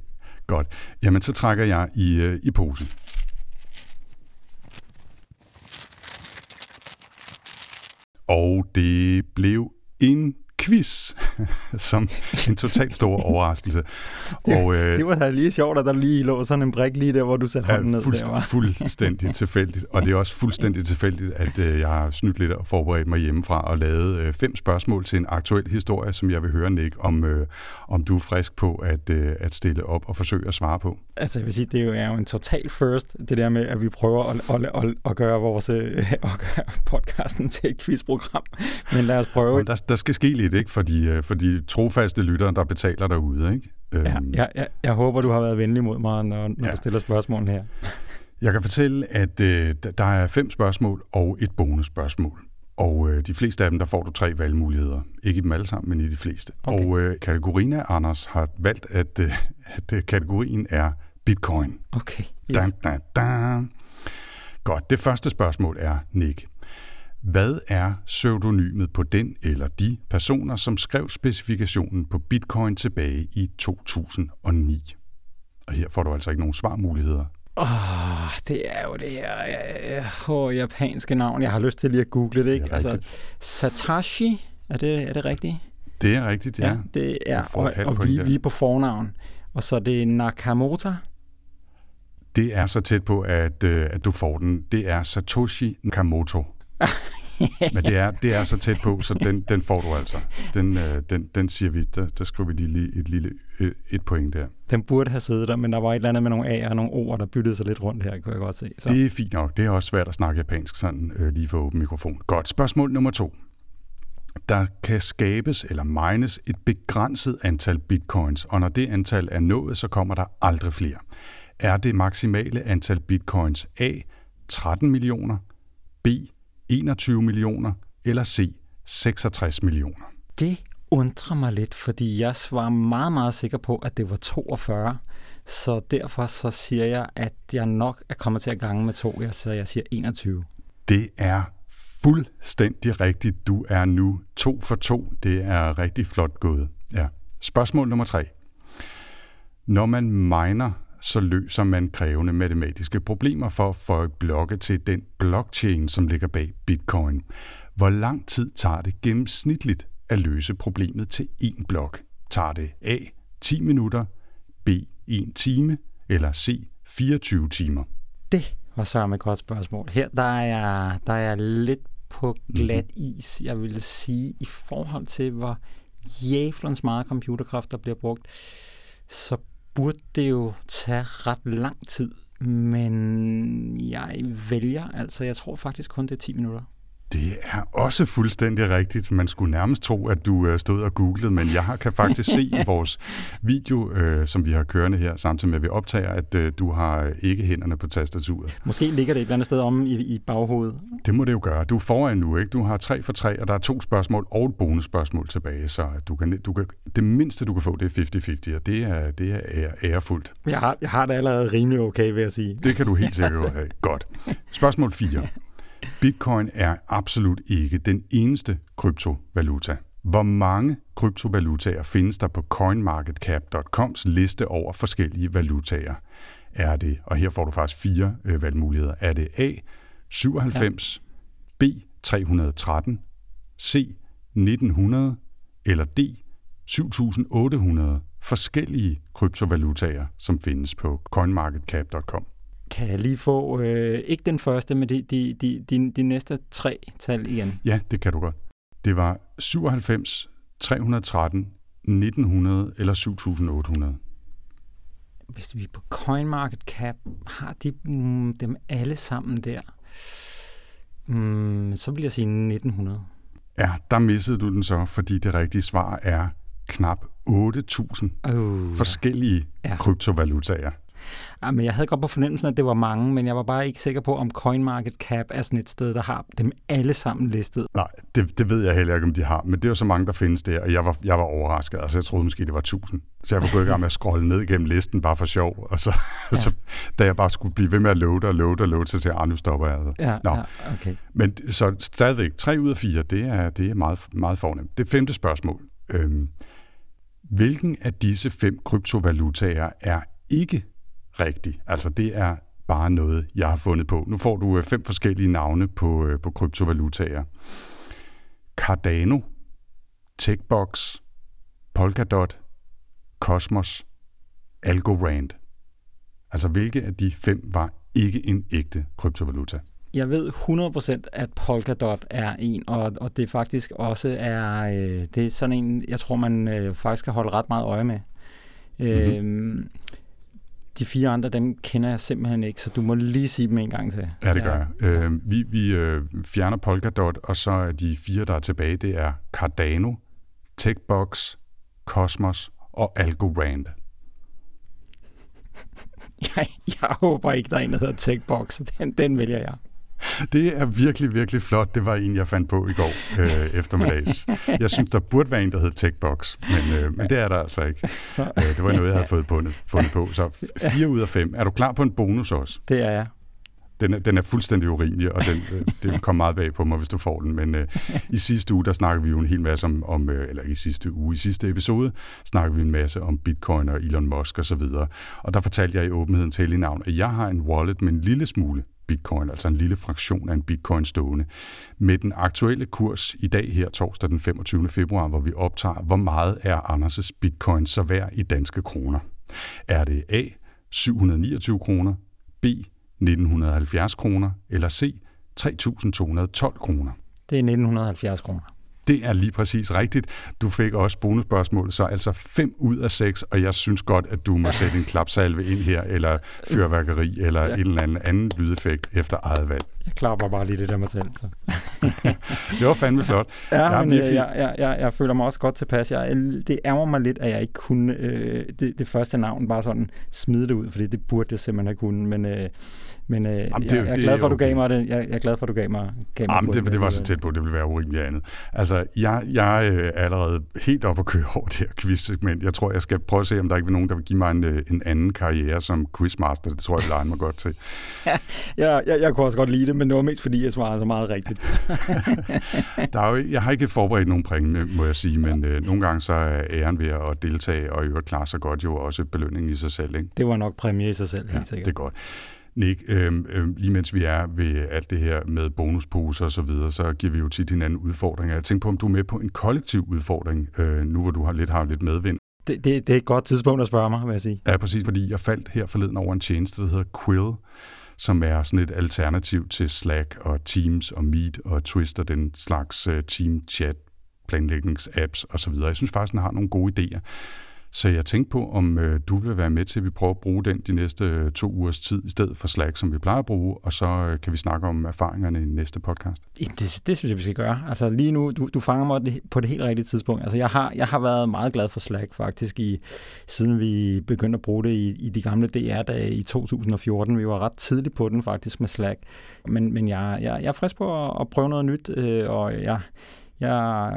godt. Jamen, så trækker jeg i, øh, i posen. Og det blev en quiz, som en totalt stor overraskelse. Det, og, øh, det var da lige sjovt, at der lige lå sådan en brik lige der, hvor du satte hånden ned. Fuldst, der, fuldstændig tilfældigt. Og det er også fuldstændig tilfældigt, at øh, jeg har snydt lidt og forberedt mig hjemmefra og lavet øh, fem spørgsmål til en aktuel historie, som jeg vil høre, Nick, om, øh, om du er frisk på at, øh, at stille op og forsøge at svare på. Altså jeg vil sige, det er jo en total first, det der med, at vi prøver at, at, at, at gøre vores øh, at gøre podcasten til et quizprogram. Men lad os prøve. Der, der skal ske lidt, ikke? For de, øh, for de trofaste lyttere, der betaler derude, ikke? Ja, øhm. jeg, jeg, jeg håber, du har været venlig mod mig, når, når ja. du stiller spørgsmål her. Jeg kan fortælle, at øh, der er fem spørgsmål og et bonusspørgsmål. Og øh, de fleste af dem, der får du tre valgmuligheder. Ikke i dem alle sammen, men i de fleste. Okay. Og øh, kategorien af Anders har valgt, at, øh, at øh, kategorien er Bitcoin. Okay. Yes. Da, da, da. Godt, det første spørgsmål er, Nick. Hvad er pseudonymet på den eller de personer, som skrev specifikationen på Bitcoin tilbage i 2009? Og her får du altså ikke nogen svarmuligheder. Åh, oh, det er jo det her oh, japanske navn. Jeg har lyst til lige at google det, ikke? Det altså. Satoshi, er det, er det rigtigt? Det er rigtigt, ja. det er. Og, og vi, vi er på fornavn. Og så er det Nakamoto. Det er så tæt på, at, øh, at du får den. Det er Satoshi Nakamoto. Men det er, det er så tæt på, så den, den får du altså. Den, øh, den, den siger vi, der, der skriver vi lige et lille øh, et point der. Den burde have siddet der, men der var et eller andet med nogle A'er og nogle O'er, der byttede sig lidt rundt her, kunne jeg godt se. Så. Det er fint nok. Det er også svært at snakke japansk sådan øh, lige for åben mikrofon. Godt. Spørgsmål nummer to. Der kan skabes eller mines et begrænset antal bitcoins, og når det antal er nået, så kommer der aldrig flere. Er det maksimale antal bitcoins A 13 millioner, B 21 millioner eller C 66 millioner? Det undrer mig lidt, fordi jeg var meget, meget sikker på, at det var 42. Så derfor så siger jeg, at jeg nok er kommet til at gange med to, så jeg siger 21. Det er fuldstændig rigtigt. Du er nu to for to. Det er rigtig flot gået. Ja. Spørgsmål nummer tre. Når man miner, så løser man krævende matematiske problemer for at få blokke til den blockchain, som ligger bag bitcoin. Hvor lang tid tager det gennemsnitligt at løse problemet til én blok? Tager det A 10 minutter, B 1 time eller C 24 timer? Det var så et godt spørgsmål. Her der er, jeg, der er jeg lidt på glat is, jeg vil sige, i forhold til, hvor jævlens meget computerkraft, der bliver brugt, så burde det jo tage ret lang tid. Men jeg vælger, altså jeg tror faktisk kun det er 10 minutter. Det er også fuldstændig rigtigt. Man skulle nærmest tro, at du øh, stod og googlede, men jeg kan faktisk se i vores video, øh, som vi har kørende her, samtidig med at vi optager, at øh, du har ikke hænderne på tastaturet. Måske ligger det et eller andet sted om i, i baghovedet. Det må det jo gøre. Du er foran nu, ikke? Du har tre for tre, og der er to spørgsmål og et bonusspørgsmål tilbage, så du kan, du kan, det mindste, du kan få, det er 50-50, og det er, det er ære, ærefuldt. Jeg har, jeg har det allerede rimelig okay, vil jeg sige. Det kan du helt sikkert have. Godt. Spørgsmål 4. Bitcoin er absolut ikke den eneste kryptovaluta. Hvor mange kryptovalutaer findes der på coinmarketcap.coms liste over forskellige valutaer? Er det, og her får du faktisk fire øh, valgmuligheder, er det A 97, B 313, C 1900 eller D 7800 forskellige kryptovalutaer, som findes på coinmarketcap.com? Kan jeg lige få, øh, ikke den første, men de, de, de, de, de næste tre tal igen? Ja, det kan du godt. Det var 97, 313, 1900 eller 7800. Hvis vi på CoinMarketCap har de, mm, dem alle sammen der, mm, så vil jeg sige 1900. Ja, der missede du den så, fordi det rigtige svar er knap 8.000 Uh, forskellige Ja. kryptovalutaer. Ja, men jeg havde godt på fornemmelsen, at det var mange, men jeg var bare ikke sikker på, om CoinMarketCap er sådan et sted, der har dem alle sammen listet. Nej, det, det ved jeg heller ikke, om de har, men det er jo så mange, der findes der, og jeg var, jeg var overrasket. Altså, jeg troede måske, det var 1000. Så jeg var gået i gang med at scrolle ned gennem listen bare for sjov, og så, ja. så da jeg bare skulle blive ved med at loade og loade og loade, så tænkte jeg, ah, nu stopper jeg altså. Ja, Nå. ja okay. Men så stadigvæk, 3 ud af 4, det er, det er meget, meget fornemt. Det femte spørgsmål. Øhm, hvilken af disse fem kryptovalutaer er ikke rigtig? Altså det er bare noget, jeg har fundet på. Nu får du øh, fem forskellige navne på, øh, på kryptovalutaer. Cardano, Techbox, Polkadot, Cosmos, Algorand. Altså hvilke af de fem var ikke en ægte kryptovaluta? Jeg ved 100% at Polkadot er en, og, og det faktisk også er, øh, det er sådan en, jeg tror, man øh, faktisk skal holde ret meget øje med. Mm-hmm. De fire andre, dem kender jeg simpelthen ikke, så du må lige sige dem en gang til. Ja, det gør jeg. Øh, vi vi øh, fjerner Polkadot, og så er de fire, der er tilbage, det er Cardano, Techbox, Cosmos og Algorand. Jeg, jeg håber ikke, der er en, der hedder TechBox. Den, den vælger jeg. Det er virkelig, virkelig flot. Det var en, jeg fandt på i går øh, eftermiddags. Jeg synes, der burde være en, der hed Techbox, men, øh, men det er der altså ikke. Så. Øh, det var noget, jeg havde fået bundet, fundet på. Så fire ud af fem. Er du klar på en bonus også? Det er jeg. Den er, den er fuldstændig urimelig, og den, øh, det kommer meget bag på mig, hvis du får den. Men øh, i sidste uge, der snakker vi jo en hel masse om, om øh, eller i sidste uge, i sidste episode, snakker vi en masse om bitcoin og Elon Musk osv. Og, og der fortalte jeg i åbenheden til i navn, at jeg har en wallet med en lille smule bitcoin, altså en lille fraktion af en bitcoin stående. Med den aktuelle kurs i dag her, torsdag den 25. februar, hvor vi optager, hvor meget er Anders' bitcoin så værd i danske kroner? Er det A. 729 kroner, B. 1970 kroner, eller C. 3.212 kroner? Det er 1970 kroner. Det er lige præcis rigtigt. Du fik også bonusspørgsmål, så altså 5 ud af 6, og jeg synes godt, at du må sætte en klapsalve ind her, eller fyrværkeri, eller ja. en eller anden anden lydeffekt efter eget valg. Jeg klapper bare lige det der mig selv. Så. det var fandme flot. Ja, jeg, men virkelig... jeg, jeg, jeg, jeg føler mig også godt tilpas. Jeg, det ærger mig lidt, at jeg ikke kunne øh, det, det første navn bare sådan smide det ud, fordi det burde jeg simpelthen have kunnet. Men, øh, men øh, Jamen, det, jeg, jeg er glad for, at du okay. gav mig det. Jeg, jeg er glad for, at du gav mig, gav mig Jamen, det, det, det var så tæt på, det ville være urimeligt andet. Altså, jeg, jeg øh, er allerede helt op at køre over det her quiz men Jeg tror, jeg skal prøve at se, om der ikke er nogen, der vil give mig en, øh, en anden karriere som quizmaster. Det tror jeg, jeg mig godt til. ja, jeg, jeg, jeg kunne også godt lide det, men det var mest fordi, jeg svarede så meget rigtigt. der er jo, jeg har ikke forberedt nogen præmie, må jeg sige, men øh, nogle gange så er æren ved at deltage og i øvrigt klare sig godt jo også belønning i sig selv. Ikke? Det var nok præmie i sig selv, helt ja, sikkert. det er godt. Nick, øh, øh, lige mens vi er ved alt det her med bonusposer og så videre, så giver vi jo tit hinanden udfordringer. Jeg tænker på, om du er med på en kollektiv udfordring, øh, nu hvor du har lidt, har lidt medvind. Det, det, det er et godt tidspunkt at spørge mig, vil jeg sige. Ja, præcis, fordi jeg faldt her forleden over en tjeneste, der hedder Quill, som er sådan et alternativ til Slack og Teams og Meet og Twist og den slags uh, team chat planlægningsapps osv. Jeg synes faktisk, den har nogle gode idéer. Så jeg tænkte på, om øh, du vil være med til, at vi prøver at bruge den de næste øh, to ugers tid, i stedet for Slack, som vi plejer at bruge, og så øh, kan vi snakke om erfaringerne i næste podcast. Det, det synes jeg, vi skal gøre. Altså lige nu, du, du fanger mig på det helt rigtige tidspunkt. Altså jeg har, jeg har været meget glad for Slack faktisk, i, siden vi begyndte at bruge det i, i de gamle DR-dage i 2014. Vi var ret tidligt på den faktisk med Slack. Men, men jeg, jeg, jeg er frisk på at, at prøve noget nyt, øh, og jeg jeg,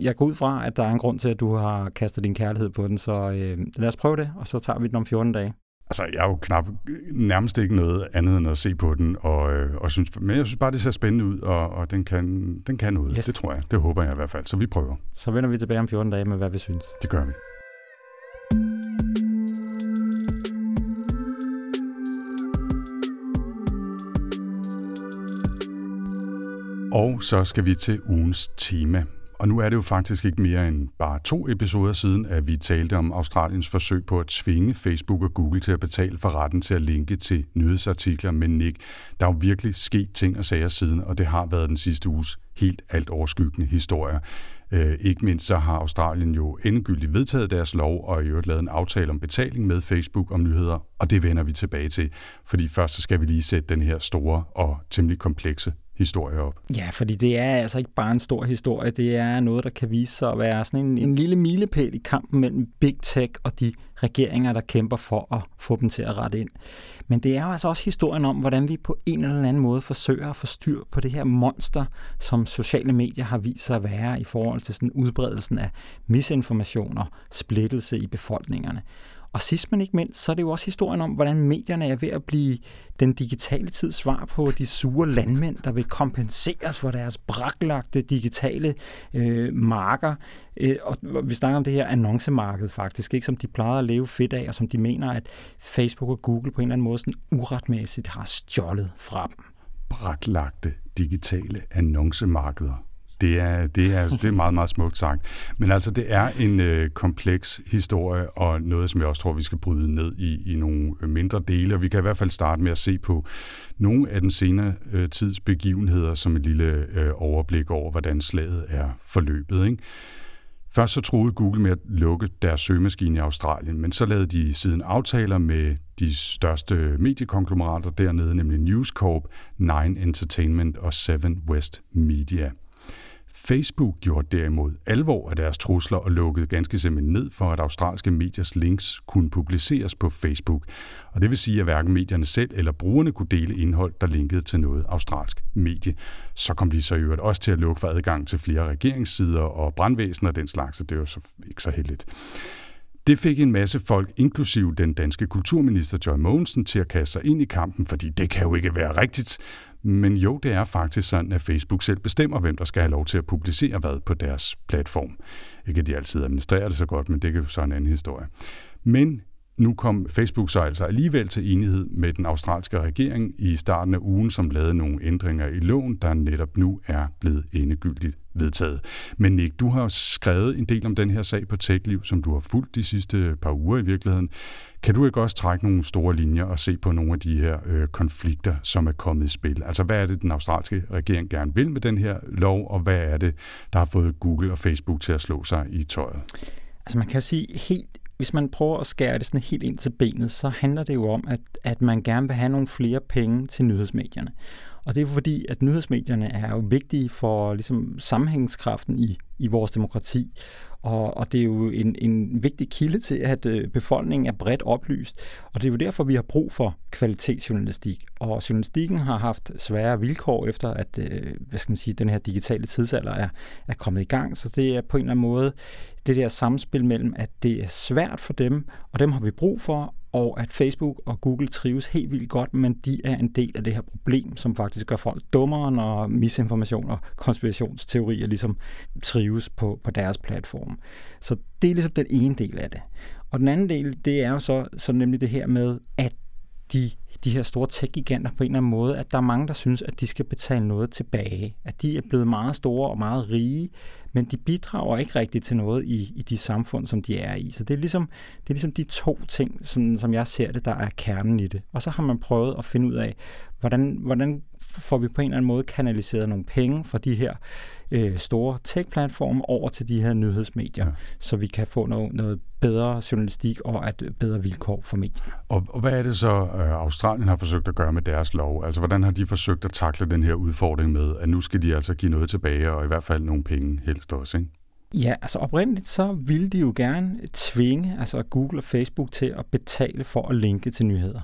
jeg går ud fra, at der er en grund til, at du har kastet din kærlighed på den, så øh, lad os prøve det, og så tager vi den om 14 dage. Altså, jeg er jo knap nærmest ikke noget andet end at se på den, og, øh, og synes, men jeg synes bare, det ser spændende ud, og, og den, kan, den kan noget. Yes. Det tror jeg. Det håber jeg i hvert fald. Så vi prøver. Så vender vi tilbage om 14 dage med, hvad vi synes. Det gør vi. Og så skal vi til ugens tema. Og nu er det jo faktisk ikke mere end bare to episoder siden, at vi talte om Australiens forsøg på at tvinge Facebook og Google til at betale for retten til at linke til nyhedsartikler. Men Nick, der er jo virkelig sket ting og sager siden, og det har været den sidste uges helt alt overskyggende historier. Øh, ikke mindst så har Australien jo endegyldigt vedtaget deres lov og i øvrigt lavet en aftale om betaling med Facebook om nyheder, og det vender vi tilbage til. Fordi først så skal vi lige sætte den her store og temmelig komplekse historie op. Ja, fordi det er altså ikke bare en stor historie, det er noget, der kan vise sig at være sådan en, en lille milepæl i kampen mellem Big Tech og de regeringer, der kæmper for at få dem til at rette ind. Men det er jo altså også historien om, hvordan vi på en eller anden måde forsøger at få styr på det her monster, som sociale medier har vist sig at være i forhold til sådan udbredelsen af misinformation og splittelse i befolkningerne. Og sidst men ikke mindst, så er det jo også historien om, hvordan medierne er ved at blive den digitale tids svar på de sure landmænd, der vil kompenseres for deres braklagte digitale øh, marker. Øh, og vi snakker om det her annoncemarked faktisk, ikke som de plejer at leve fedt af, og som de mener, at Facebook og Google på en eller anden måde sådan uretmæssigt har stjålet fra dem. Braklagte digitale annoncemarkeder. Det er, det, er, det er meget, meget smukt sagt. Men altså, det er en øh, kompleks historie, og noget, som jeg også tror, vi skal bryde ned i, i nogle øh, mindre dele. Og vi kan i hvert fald starte med at se på nogle af den senere øh, tids begivenheder, som et lille øh, overblik over, hvordan slaget er forløbet. Ikke? Først så troede Google med at lukke deres søgemaskine i Australien, men så lavede de siden aftaler med de største øh, mediekonglomerater dernede, nemlig News Corp, Nine Entertainment og Seven West Media – Facebook gjorde derimod alvor af deres trusler og lukkede ganske simpelthen ned for, at australske mediers links kunne publiceres på Facebook. Og det vil sige, at hverken medierne selv eller brugerne kunne dele indhold, der linkede til noget australsk medie. Så kom de så i øvrigt også til at lukke for adgang til flere regeringssider og brandvæsen og den slags, så det var så ikke så heldigt. Det fik en masse folk, inklusiv den danske kulturminister Joy Mogensen, til at kaste sig ind i kampen, fordi det kan jo ikke være rigtigt. Men jo, det er faktisk sådan, at Facebook selv bestemmer, hvem der skal have lov til at publicere hvad på deres platform. Ikke at de altid administrerer det så godt, men det er jo så en anden historie. Men nu kom Facebook så altså alligevel til enighed med den australske regering i starten af ugen, som lavede nogle ændringer i loven, der netop nu er blevet endegyldigt vedtaget. Men Nick, du har skrevet en del om den her sag på TechLiv, som du har fulgt de sidste par uger i virkeligheden. Kan du ikke også trække nogle store linjer og se på nogle af de her øh, konflikter, som er kommet i spil? Altså, hvad er det, den australske regering gerne vil med den her lov, og hvad er det, der har fået Google og Facebook til at slå sig i tøjet? Altså, man kan jo sige helt hvis man prøver at skære det sådan helt ind til benet, så handler det jo om, at, at man gerne vil have nogle flere penge til nyhedsmedierne. Og det er fordi, at nyhedsmedierne er jo vigtige for ligesom, sammenhængskraften i, i vores demokrati. Og, og det er jo en, en vigtig kilde til, at øh, befolkningen er bredt oplyst. Og det er jo derfor, vi har brug for kvalitetsjournalistik. Og journalistikken har haft svære vilkår efter, at øh, hvad skal man sige, den her digitale tidsalder er, er kommet i gang. Så det er på en eller anden måde det der samspil mellem, at det er svært for dem, og dem har vi brug for, og at Facebook og Google trives helt vildt godt, men de er en del af det her problem, som faktisk gør folk dummere, når misinformation og konspirationsteorier ligesom trives på, på deres platform. Så det er ligesom den ene del af det. Og den anden del, det er jo så, så nemlig det her med, at de de her store tech-giganter på en eller anden måde, at der er mange, der synes, at de skal betale noget tilbage. At de er blevet meget store og meget rige, men de bidrager ikke rigtigt til noget i, i de samfund, som de er i. Så det er ligesom, det er ligesom de to ting, sådan, som jeg ser det, der er kernen i det. Og så har man prøvet at finde ud af, hvordan, hvordan får vi på en eller anden måde kanaliseret nogle penge fra de her øh, store tech-platforme over til de her nyhedsmedier, ja. så vi kan få noget, noget bedre journalistik og at bedre vilkår for medier. Og, og hvad er det så, øh, Australien har forsøgt at gøre med deres lov? Altså, hvordan har de forsøgt at takle den her udfordring med, at nu skal de altså give noget tilbage, og i hvert fald nogle penge helst også, ikke? Ja, altså oprindeligt så ville de jo gerne tvinge altså Google og Facebook til at betale for at linke til nyheder.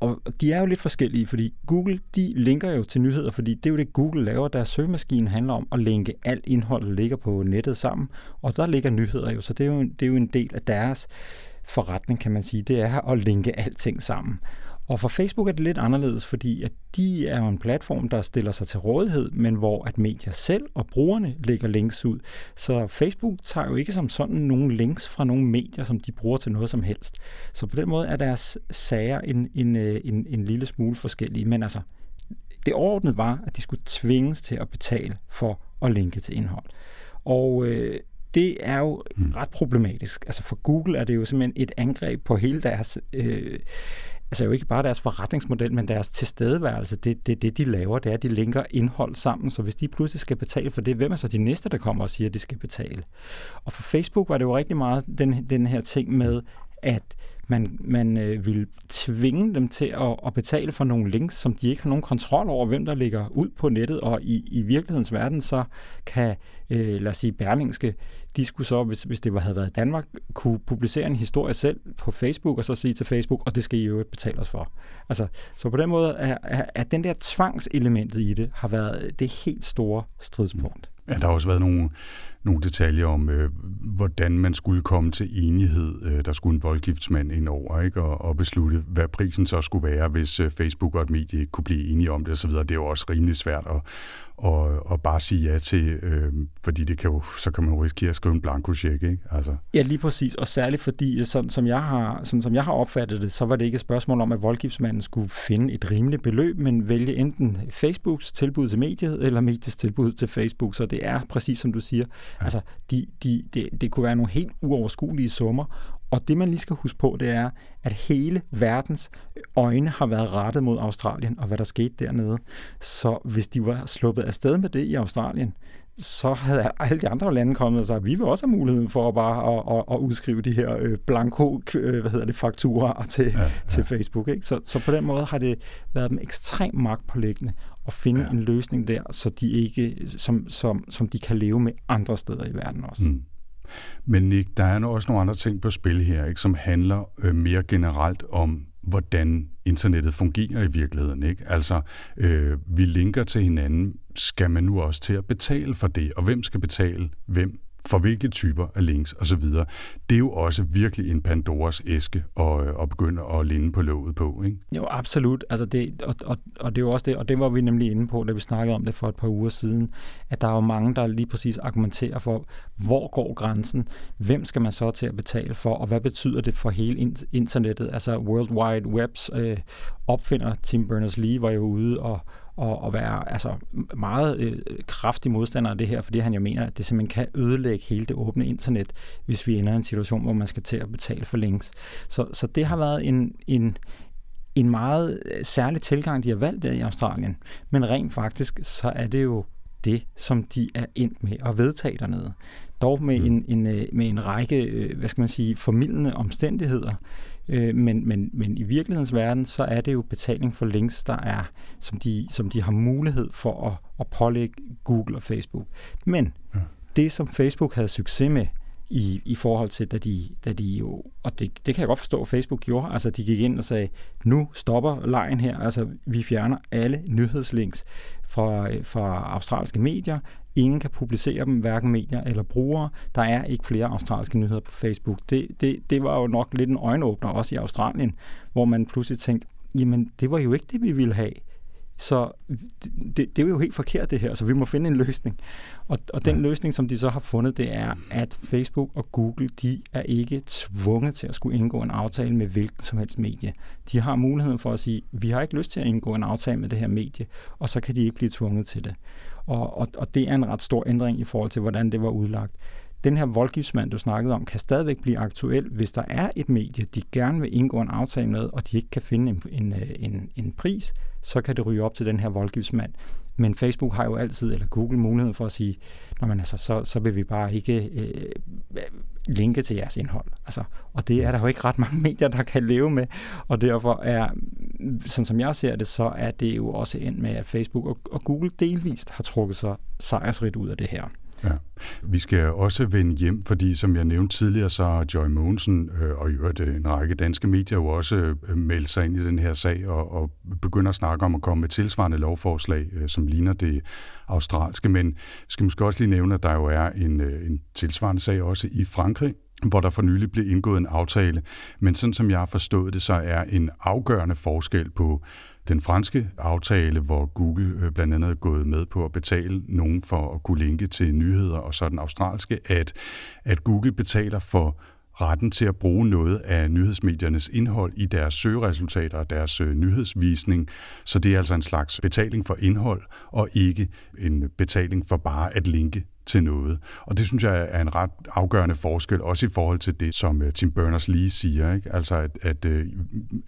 Og de er jo lidt forskellige, fordi Google, de linker jo til nyheder, fordi det er jo det, Google laver. Deres søgemaskine handler om at linke alt indhold, der ligger på nettet sammen, og der ligger nyheder jo, så det er jo, det er jo en del af deres forretning, kan man sige. Det er at linke alting sammen. Og for Facebook er det lidt anderledes, fordi at de er jo en platform, der stiller sig til rådighed, men hvor at medier selv og brugerne lægger links ud. Så Facebook tager jo ikke som sådan nogle links fra nogle medier, som de bruger til noget som helst. Så på den måde er deres sager en, en, øh, en, en lille smule forskellige. Men altså, det overordnede var, at de skulle tvinges til at betale for at linke til indhold. Og øh, det er jo mm. ret problematisk. Altså for Google er det jo simpelthen et angreb på hele deres øh, altså jo ikke bare deres forretningsmodel, men deres tilstedeværelse. Det, det, det, de laver, det er, at de linker indhold sammen, så hvis de pludselig skal betale for det, hvem er så de næste, der kommer og siger, at de skal betale? Og for Facebook var det jo rigtig meget den, den her ting med, at man, man øh, vil tvinge dem til at, at betale for nogle links, som de ikke har nogen kontrol over, hvem der ligger ud på nettet, og i, i virkelighedens verden, så kan, øh, lad os sige, Berlingske, de skulle så, hvis, hvis det havde været Danmark, kunne publicere en historie selv på Facebook, og så sige til Facebook, og det skal I jo betale os for. Altså, så på den måde er, er, er den der tvangselementet i det, har været det helt store stridspunkt. Ja, der har også været nogle nogle detaljer om, øh, hvordan man skulle komme til enighed. Øh, der skulle en voldgiftsmand ind over ikke? Og, og beslutte, hvad prisen så skulle være, hvis øh, Facebook og et medie ikke kunne blive enige om det osv. Det er jo også rimelig svært at, og, og bare sige ja til, øh, fordi det kan jo, så kan man jo risikere at skrive en blanko ikke? Altså. Ja, lige præcis, og særligt fordi, øh, sådan som, jeg har, sådan som jeg har opfattet det, så var det ikke et spørgsmål om, at voldgiftsmanden skulle finde et rimeligt beløb, men vælge enten Facebooks tilbud til mediet, eller mediets tilbud til Facebook, så det er præcis som du siger, ja. altså de, de, det, det kunne være nogle helt uoverskuelige summer, Og det man lige skal huske på, det er, at hele verdens øjne har været rettet mod Australien og hvad der skete dernede. Så hvis de var sluppet afsted med det i Australien, så havde alle de andre lande kommet og sagt, at vi vil også have muligheden for bare at, at, at udskrive de her øh, blanko øh, hvad hedder det, fakturer til, ja, ja. til Facebook. Ikke? Så, så på den måde har det været dem ekstremt magtpålæggende at finde ja. en løsning der, så de ikke, som, som, som de kan leve med andre steder i verden også. Mm. Men Nick, der er også nogle andre ting på spil her, ikke, som handler øh, mere generelt om hvordan internettet fungerer i virkeligheden. Ikke? Altså, øh, vi linker til hinanden. Skal man nu også til at betale for det? Og hvem skal betale hvem? For hvilke typer af links osv. Det er jo også virkelig en Pandoras æske at, øh, at begynde at linde på låget på. Ikke? Jo, absolut. Altså det, og, og, og det er jo også det, og det var vi nemlig inde på, da vi snakkede om det for et par uger siden, at der er jo mange, der lige præcis argumenterer for, hvor går grænsen? Hvem skal man så til at betale for? Og hvad betyder det for hele internettet? Altså World Wide Webs øh, opfinder Tim Berners-Lee var jo ude og og, og være altså, meget øh, kraftig modstander af det her, fordi han jo mener, at det simpelthen kan ødelægge hele det åbne internet, hvis vi ender i en situation, hvor man skal til at betale for links. Så, så det har været en, en, en meget øh, særlig tilgang, de har valgt der i Australien. Men rent faktisk, så er det jo det, som de er endt med at vedtage dernede. Dog med, mm. en, en, øh, med en række, øh, hvad skal man sige, formidlende omstændigheder. Men, men, men i virkelighedens verden, så er det jo betaling for links, der er, som de, som de har mulighed for at, at pålægge Google og Facebook. Men ja. det, som Facebook havde succes med, i, i forhold til, da de, da de jo, og det, det kan jeg godt forstå, at Facebook gjorde, altså de gik ind og sagde, nu stopper lejen her, altså vi fjerner alle nyhedslinks fra, fra australske medier, ingen kan publicere dem, hverken medier eller brugere, der er ikke flere australske nyheder på Facebook. Det, det, det var jo nok lidt en øjenåbner også i Australien, hvor man pludselig tænkte, jamen det var jo ikke det, vi ville have. Så det, det er jo helt forkert det her, så vi må finde en løsning. Og, og den løsning, som de så har fundet, det er, at Facebook og Google, de er ikke tvunget til at skulle indgå en aftale med hvilken som helst medie. De har muligheden for at sige, vi har ikke lyst til at indgå en aftale med det her medie, og så kan de ikke blive tvunget til det. Og, og, og det er en ret stor ændring i forhold til, hvordan det var udlagt den her voldgiftsmand, du snakkede om, kan stadigvæk blive aktuel, hvis der er et medie, de gerne vil indgå en aftale med, og de ikke kan finde en, en, en, en pris, så kan det ryge op til den her voldgiftsmand. Men Facebook har jo altid, eller Google, mulighed for at sige, når man altså, så, så vil vi bare ikke øh, linke til jeres indhold. Altså, og det er der jo ikke ret mange medier, der kan leve med, og derfor er, sådan som jeg ser det, så er det jo også endt med, at Facebook og, og Google delvist har trukket sig sejrsrigt ud af det her. Ja. Vi skal også vende hjem, fordi som jeg nævnte tidligere, så har Joy Mogensen øh, og i øvrigt øh, en række danske medier jo også øh, meldt sig ind i den her sag og, og begynder at snakke om at komme med tilsvarende lovforslag, øh, som ligner det australske. Men skal måske også lige nævne, at der jo er en, øh, en tilsvarende sag også i Frankrig, hvor der for nylig blev indgået en aftale. Men sådan som jeg har forstået det, så er en afgørende forskel på den franske aftale, hvor Google øh, blandt andet er gået med på at betale nogen for at kunne linke til nyheder, og så den australske, at, at Google betaler for retten til at bruge noget af nyhedsmediernes indhold i deres søgeresultater og deres øh, nyhedsvisning. Så det er altså en slags betaling for indhold, og ikke en betaling for bare at linke til noget. Og det synes jeg er en ret afgørende forskel, også i forhold til det, som øh, Tim Berners-Lee siger. Ikke? Altså, at, at øh,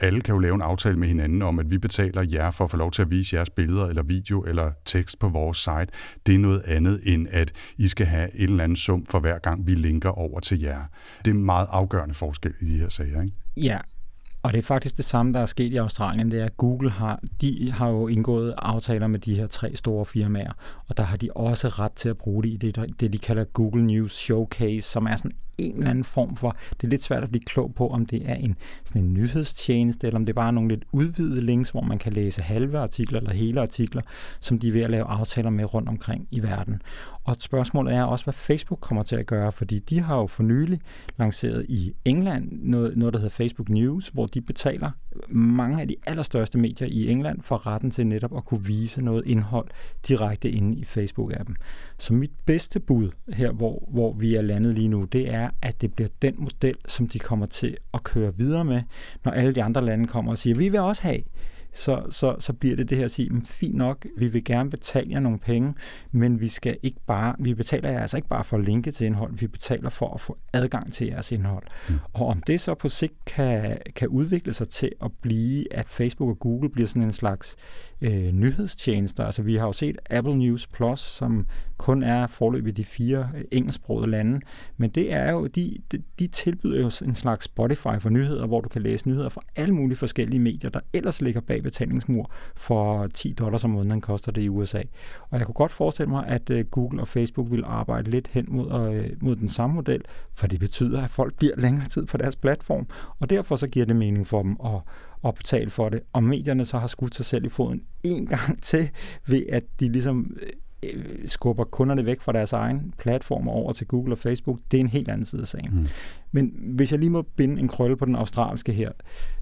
alle kan jo lave en aftale med hinanden om, at vi betaler jer for at få lov til at vise jeres billeder eller video eller tekst på vores site. Det er noget andet, end at I skal have en eller anden sum for hver gang, vi linker over til jer. Det er en meget afgørende forskel i de her sager. Ikke? Ja, og det er faktisk det samme, der er sket i Australien, det er, at Google har, de har jo indgået aftaler med de her tre store firmaer, og der har de også ret til at bruge det i det, det de kalder Google News Showcase, som er sådan en eller anden form for, det er lidt svært at blive klog på, om det er en, sådan en nyhedstjeneste, eller om det er bare nogle lidt udvidede links, hvor man kan læse halve artikler eller hele artikler, som de er ved at lave aftaler med rundt omkring i verden. Og spørgsmålet er også, hvad Facebook kommer til at gøre, fordi de har jo for nylig lanceret i England noget, noget der hedder Facebook News, hvor de betaler mange af de allerstørste medier i England for retten til netop at kunne vise noget indhold direkte inde i Facebook-appen. Så mit bedste bud her, hvor, hvor vi er landet lige nu, det er, at det bliver den model, som de kommer til at køre videre med, når alle de andre lande kommer og siger, vi vil også have så, så, så bliver det det her at sige, fint nok, vi vil gerne betale jer nogle penge, men vi skal ikke bare, vi betaler jer altså ikke bare for at linke til indhold, vi betaler for at få adgang til jeres indhold. Mm. Og om det så på sigt kan, kan udvikle sig til at blive, at Facebook og Google bliver sådan en slags øh, nyhedstjenester. Altså vi har jo set Apple News Plus, som kun er forløb de fire øh, engelsksprogede lande, men det er jo, de, de, tilbyder jo en slags Spotify for nyheder, hvor du kan læse nyheder fra alle mulige forskellige medier, der ellers ligger bag betalingsmur for 10 dollars om måneden koster det i USA. Og jeg kunne godt forestille mig, at øh, Google og Facebook vil arbejde lidt hen mod, øh, mod den samme model, for det betyder, at folk bliver længere tid på deres platform, og derfor så giver det mening for dem at, at betale for det. Og medierne så har skudt sig selv i foden en gang til, ved at de ligesom øh, skubber kunderne væk fra deres egen platformer over til Google og Facebook, det er en helt anden side af sagen. Mm. Men hvis jeg lige må binde en krølle på den australske her,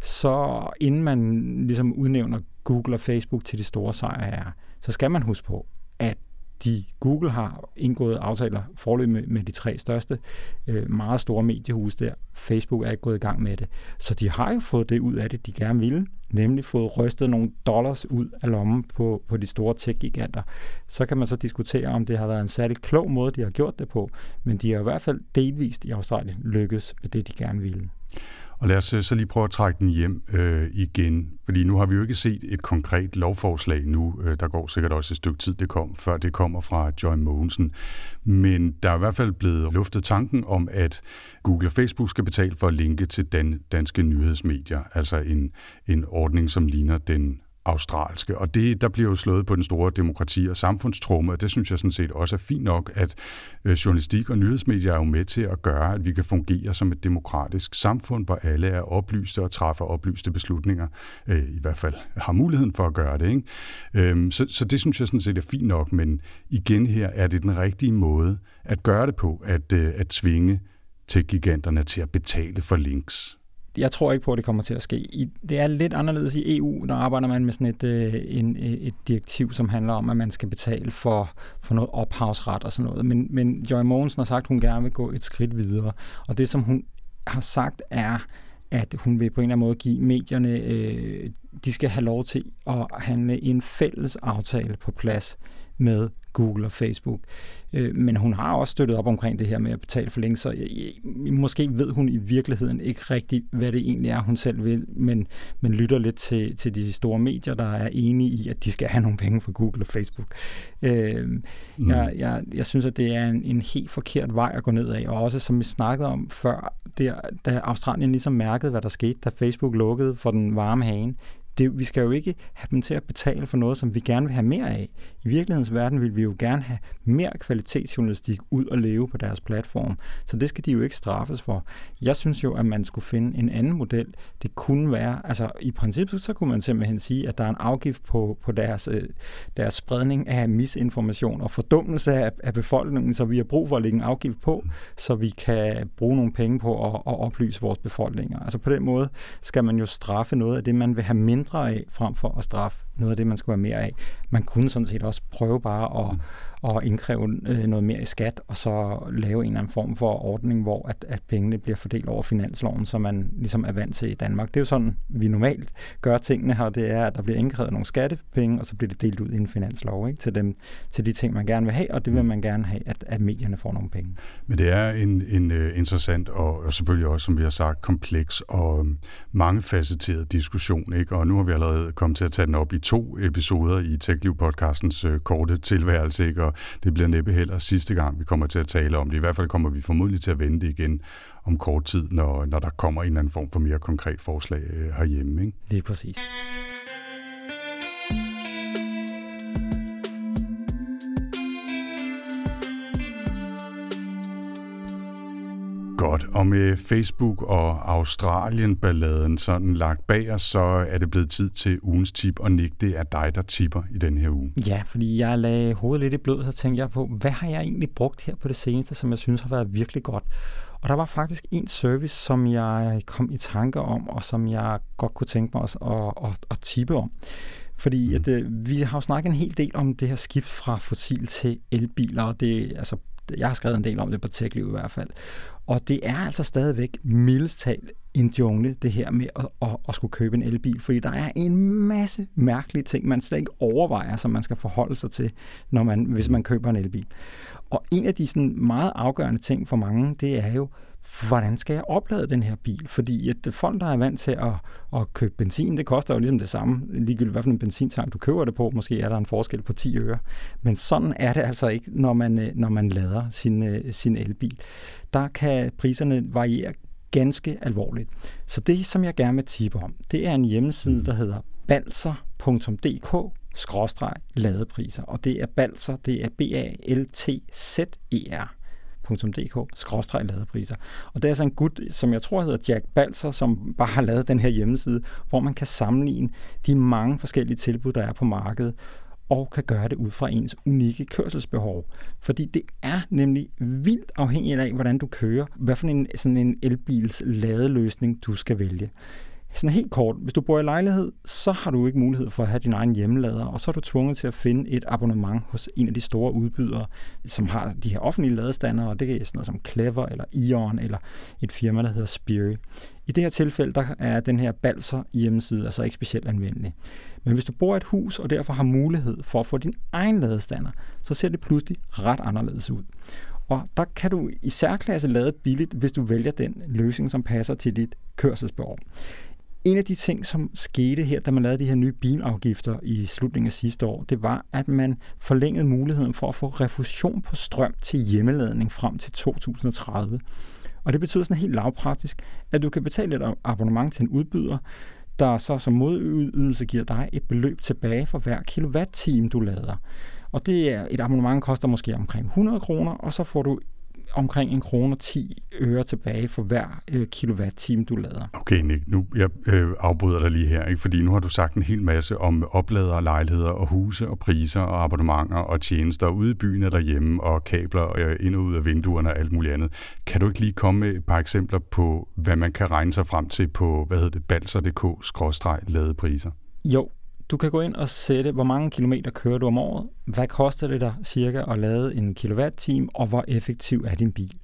så inden man ligesom udnævner Google og Facebook til de store sejre, så skal man huske på, at de Google har indgået aftaler forløb med, med de tre største øh, meget store mediehuse der. Facebook er ikke gået i gang med det. Så de har jo fået det ud af det, de gerne ville, nemlig fået rystet nogle dollars ud af lommen på, på de store tech-giganter. Så kan man så diskutere, om det har været en særlig klog måde, de har gjort det på, men de har i hvert fald delvist i Australien lykkes med det, de gerne ville. Og lad os øh, så lige prøve at trække den hjem øh, igen, fordi nu har vi jo ikke set et konkret lovforslag nu. Øh, der går sikkert også et stykke tid, det kom, før det kommer fra Joy Mogensen. Men der er i hvert fald blevet luftet tanken om, at Google og Facebook skal betale for at linke til dan- danske nyhedsmedier, altså en, en ordning, som ligner den australske. Og det, der bliver jo slået på den store demokrati- og samfundstrumme, og det synes jeg sådan set også er fint nok, at øh, journalistik og nyhedsmedier er jo med til at gøre, at vi kan fungere som et demokratisk samfund, hvor alle er oplyste og træffer oplyste beslutninger, øh, i hvert fald har muligheden for at gøre det. Ikke? Øhm, så, så det synes jeg sådan set er fint nok, men igen her er det den rigtige måde at gøre det på, at, øh, at tvinge tech-giganterne til at betale for links jeg tror ikke på, at det kommer til at ske. Det er lidt anderledes i EU. Der arbejder man med sådan et, øh, en, øh, et direktiv, som handler om, at man skal betale for, for noget ophavsret og sådan noget. Men, men Joy Mogensen har sagt, at hun gerne vil gå et skridt videre. Og det, som hun har sagt, er, at hun vil på en eller anden måde give medierne, øh, de skal have lov til at handle en fælles aftale på plads med Google og Facebook. Øh, men hun har også støttet op omkring det her med at betale for links, så måske ved hun i virkeligheden ikke rigtigt, hvad det egentlig er, hun selv vil, men, men lytter lidt til, til de store medier, der er enige i, at de skal have nogle penge fra Google og Facebook. Øh, mm. jeg, jeg, jeg synes, at det er en, en helt forkert vej at gå ned af, og også som vi snakkede om før, der, da Australien ligesom mærkede, hvad der skete, da Facebook lukkede for den varme hane, det, vi skal jo ikke have dem til at betale for noget, som vi gerne vil have mere af. I virkelighedens verden vil vi jo gerne have mere kvalitetsjournalistik ud og leve på deres platform. Så det skal de jo ikke straffes for. Jeg synes jo, at man skulle finde en anden model. Det kunne være, altså i princippet så kunne man simpelthen sige, at der er en afgift på, på deres, øh, deres spredning af misinformation og fordummelse af, af befolkningen, så vi har brug for at lægge en afgift på, så vi kan bruge nogle penge på at, at oplyse vores befolkninger. Altså på den måde skal man jo straffe noget af det, man vil have mindre af, frem for at straffe noget af det, man skulle have mere af. Man kunne sådan set også prøve bare at, mm og indkræve øh, noget mere i skat, og så lave en eller anden form for ordning, hvor at, at pengene bliver fordelt over finansloven, så man ligesom er vant til i Danmark. Det er jo sådan, vi normalt gør tingene her, det er, at der bliver indkrævet nogle skattepenge, og så bliver det delt ud i en finanslov ikke? Til, dem, til de ting, man gerne vil have, og det vil man gerne have, at, at medierne får nogle penge. Men det er en, en uh, interessant og, og selvfølgelig også, som vi har sagt, kompleks og um, mangefacetteret diskussion. Ikke? Og nu har vi allerede kommet til at tage den op i to episoder i TechLiv-podcastens øh, korte tilværelse, ikke? og det bliver næppe heller sidste gang, vi kommer til at tale om det. I hvert fald kommer vi formodentlig til at vende det igen om kort tid, når, når der kommer en eller anden form for mere konkret forslag øh, herhjemme. Ikke? Lige præcis. Godt, og med Facebook og Australien-balladen sådan lagt bag os, så er det blevet tid til ugens tip, og Nick, det er dig, der tipper i den her uge. Ja, fordi jeg lagde hovedet lidt i blød, så tænkte jeg på, hvad har jeg egentlig brugt her på det seneste, som jeg synes har været virkelig godt. Og der var faktisk en service, som jeg kom i tanke om, og som jeg godt kunne tænke mig at, at, at, at tippe om. Fordi mm. at, øh, vi har jo snakket en hel del om det her skift fra fossil til elbiler, og det, altså, jeg har skrevet en del om det på TechLiv i hvert fald. Og det er altså stadigvæk mildest talt en jungle, det her med at, at, at skulle købe en elbil, fordi der er en masse mærkelige ting, man slet ikke overvejer, som man skal forholde sig til, når man, hvis man køber en elbil. Og en af de sådan meget afgørende ting for mange, det er jo, hvordan skal jeg oplade den her bil? Fordi at folk, der er vant til at, at købe benzin, det koster jo ligesom det samme, ligegyldigt hvad for en benzintank du køber det på. Måske er der en forskel på 10 øre. Men sådan er det altså ikke, når man, øh, når man lader sin, øh, sin elbil. Der kan priserne variere ganske alvorligt. Så det, som jeg gerne vil tippe om, det er en hjemmeside, der hedder balser.dk skråstreg ladepriser. Og det er Balser, det er B-A-L-T-Z-E-R skråstreg ladepriser. Og det er så en gut, som jeg tror hedder Jack Balser, som bare har lavet den her hjemmeside, hvor man kan sammenligne de mange forskellige tilbud, der er på markedet, og kan gøre det ud fra ens unikke kørselsbehov. Fordi det er nemlig vildt afhængigt af, hvordan du kører, hvad for en, sådan en elbils ladeløsning du skal vælge. Sådan helt kort, hvis du bor i lejlighed, så har du ikke mulighed for at have din egen hjemmelader, og så er du tvunget til at finde et abonnement hos en af de store udbydere, som har de her offentlige ladestandere, og det er sådan noget som Clever eller Ion eller et firma, der hedder Spiri. I det her tilfælde, der er den her Balser hjemmeside altså ikke specielt anvendelig. Men hvis du bor i et hus og derfor har mulighed for at få din egen ladestander, så ser det pludselig ret anderledes ud. Og der kan du i særklasse lade billigt, hvis du vælger den løsning, som passer til dit kørselsbehov. En af de ting, som skete her, da man lavede de her nye bilafgifter i slutningen af sidste år, det var, at man forlængede muligheden for at få refusion på strøm til hjemmeladning frem til 2030. Og det betyder sådan helt lavpraktisk, at du kan betale et abonnement til en udbyder, der så som modydelse giver dig et beløb tilbage for hver kilowatt-time, du lader. Og det er et abonnement koster måske omkring 100 kroner, og så får du omkring en krone 10 øre tilbage for hver øh, kilowatt-time, du lader. Okay, Nick, nu jeg øh, afbryder dig lige her, ikke? fordi nu har du sagt en hel masse om oplader, lejligheder og huse og priser og abonnementer og tjenester ude i byen og derhjemme og kabler øh, ind og ud af vinduerne og alt muligt andet. Kan du ikke lige komme med et par eksempler på, hvad man kan regne sig frem til på, hvad hedder det, balser.dk-ladepriser? Jo, du kan gå ind og sætte, hvor mange kilometer kører du om året, hvad koster det dig cirka at lade en kilowatt-time, og hvor effektiv er din bil.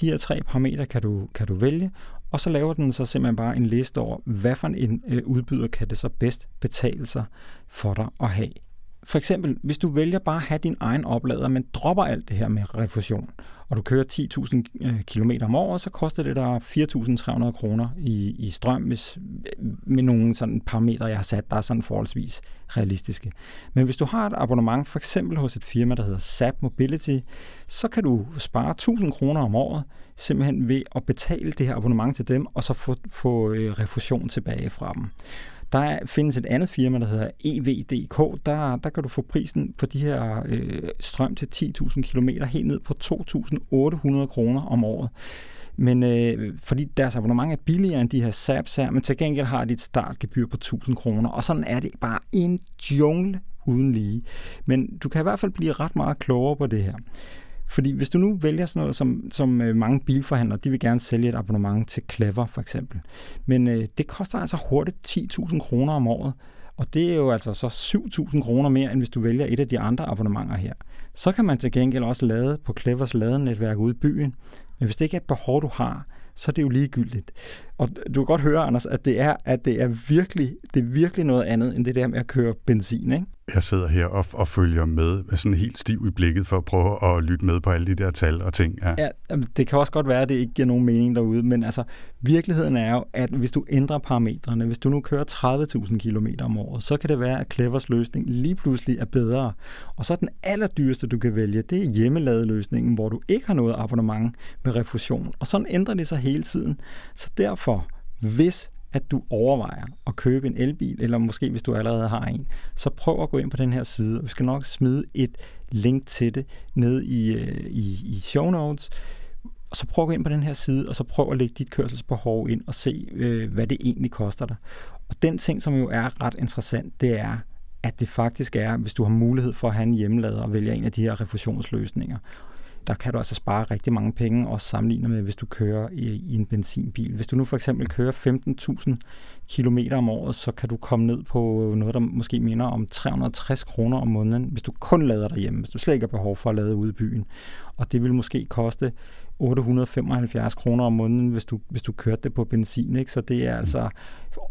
De her tre parametre kan du, kan du vælge, og så laver den så simpelthen bare en liste over, hvad for en øh, udbyder kan det så bedst betale sig for dig at have. For eksempel, hvis du vælger bare at have din egen oplader, men dropper alt det her med refusion, og du kører 10.000 øh, km om året, så koster det dig 4.300 kroner i, i strøm, hvis, med nogle sådan parametre, jeg har sat, der er sådan forholdsvis realistiske. Men hvis du har et abonnement, for eksempel hos et firma, der hedder SAP Mobility, så kan du spare 1.000 kroner om året, simpelthen ved at betale det her abonnement til dem, og så få, få øh, refusion tilbage fra dem. Der findes et andet firma, der hedder EVDK. Der, der kan du få prisen for de her øh, strøm til 10.000 km helt ned på 2.800 kroner om året. Men øh, fordi deres abonnement er billigere end de her SAPs her, men til gengæld har de et startgebyr på 1000 kroner, og sådan er det bare en jungle uden lige. Men du kan i hvert fald blive ret meget klogere på det her. Fordi hvis du nu vælger sådan noget, som, som øh, mange bilforhandlere, de vil gerne sælge et abonnement til Clever for eksempel. Men øh, det koster altså hurtigt 10.000 kroner om året. Og det er jo altså så 7.000 kroner mere, end hvis du vælger et af de andre abonnementer her. Så kan man til gengæld også lade på Clevers ladenetværk ude i byen. Men hvis det ikke er et behov, du har, så er det jo ligegyldigt. Og du kan godt høre, Anders, at det er, at det er virkelig, det er virkelig noget andet, end det der med at køre benzin, ikke? Jeg sidder her og, og følger med med sådan helt stiv i blikket for at prøve at lytte med på alle de der tal og ting. Ja. ja, det kan også godt være, at det ikke giver nogen mening derude, men altså virkeligheden er jo, at hvis du ændrer parametrene, hvis du nu kører 30.000 km om året, så kan det være, at Clevers løsning lige pludselig er bedre. Og så den allerdyreste, du kan vælge, det er hjemmeladeløsningen, hvor du ikke har noget abonnement med refusion. Og sådan ændrer det sig hele tiden. Så derfor, hvis at du overvejer at købe en elbil, eller måske hvis du allerede har en, så prøv at gå ind på den her side. Vi skal nok smide et link til det ned i, øh, i, i show notes. Og så prøv at gå ind på den her side, og så prøv at lægge dit kørselsbehov ind og se, øh, hvad det egentlig koster dig. Og den ting, som jo er ret interessant, det er, at det faktisk er, hvis du har mulighed for at have en hjemmelader og vælge en af de her refusionsløsninger der kan du altså spare rigtig mange penge, også sammenlignet med, hvis du kører i, i en benzinbil. Hvis du nu for eksempel kører 15.000 km om året, så kan du komme ned på noget, der måske minder om 360 kroner om måneden, hvis du kun lader derhjemme, hvis du slet ikke har behov for at lade ude i byen. Og det vil måske koste 875 kroner om måneden, hvis du, hvis du kørte det på benzin. Ikke? Så det er altså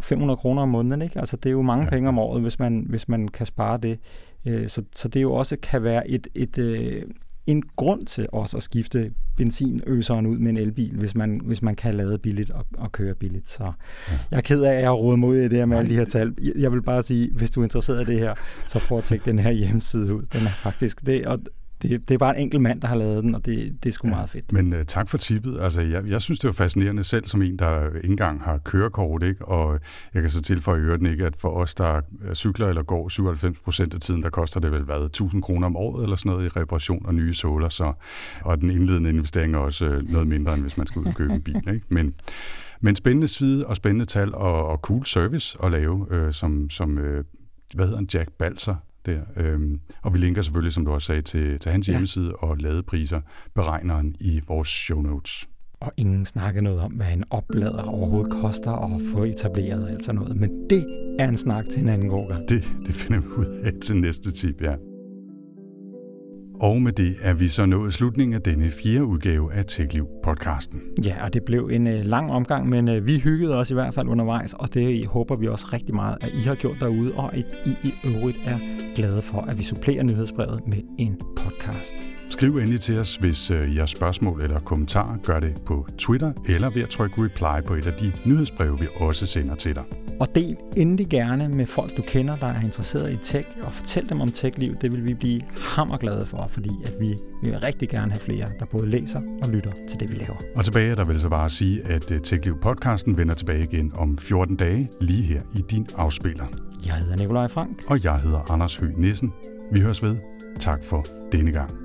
500 kroner om måneden. Ikke? Altså det er jo mange ja. penge om året, hvis man, hvis man kan spare det. Øh, så, så det jo også kan være et, et, øh, en grund til også at skifte benzinøseren ud med en elbil, hvis man, hvis man kan lade billigt og, og køre billigt. Så ja. jeg er ked af, at jeg rodet mod i det her med alle de her tal. Jeg vil bare sige, hvis du er interesseret i det her, så prøv at tjekke den her hjemmeside ud. Den er faktisk det, og det, det er bare en enkelt mand, der har lavet den, og det, det er sgu ja, meget fedt. Men uh, tak for tippet. Altså, jeg, jeg synes, det er fascinerende selv som en, der ikke engang har kørekort, ikke? og jeg kan så tilføje øvrigt ikke, at for os, der cykler eller går 97 procent af tiden, der koster det vel hvad, 1000 kroner om året eller sådan noget i reparation og nye såler, så, og den indledende investering er også uh, noget mindre, end hvis man skal ud og købe en bil. Ikke? Men, men spændende svide og spændende tal og, og cool service at lave, øh, som, som øh, hvad hedder en Jack Balser, der. Øhm, og vi linker selvfølgelig, som du også sagde, til, til hans ja. hjemmeside og ladepriser, beregneren i vores show notes. Og ingen snakker noget om, hvad en oplader overhovedet koster at få etableret og alt sådan noget. Men det er en snak til en anden gård. Det, det finder vi ud af til næste tip, ja. Og med det er vi så nået slutningen af denne fjerde udgave af TechLiv podcasten. Ja, og det blev en øh, lang omgang, men øh, vi hyggede os i hvert fald undervejs, og det håber vi også rigtig meget, at I har gjort derude, og at I i øvrigt er glade for, at vi supplerer nyhedsbrevet med en podcast. Skriv endelig til os, hvis uh, I har spørgsmål eller kommentarer. Gør det på Twitter eller ved at trykke reply på et af de nyhedsbreve, vi også sender til dig. Og del endelig gerne med folk, du kender, der er interesseret i tech, og fortæl dem om TechLiv. Det vil vi blive hammerglade for, fordi at vi vil rigtig gerne have flere, der både læser og lytter til det, vi laver. Og tilbage er der vel så bare at sige, at øh, TechLiv-podcasten vender tilbage igen om 14 dage, lige her i din afspiller. Jeg hedder Nikolaj Frank. Og jeg hedder Anders Høgh Nissen. Vi høres ved. Tak for denne gang.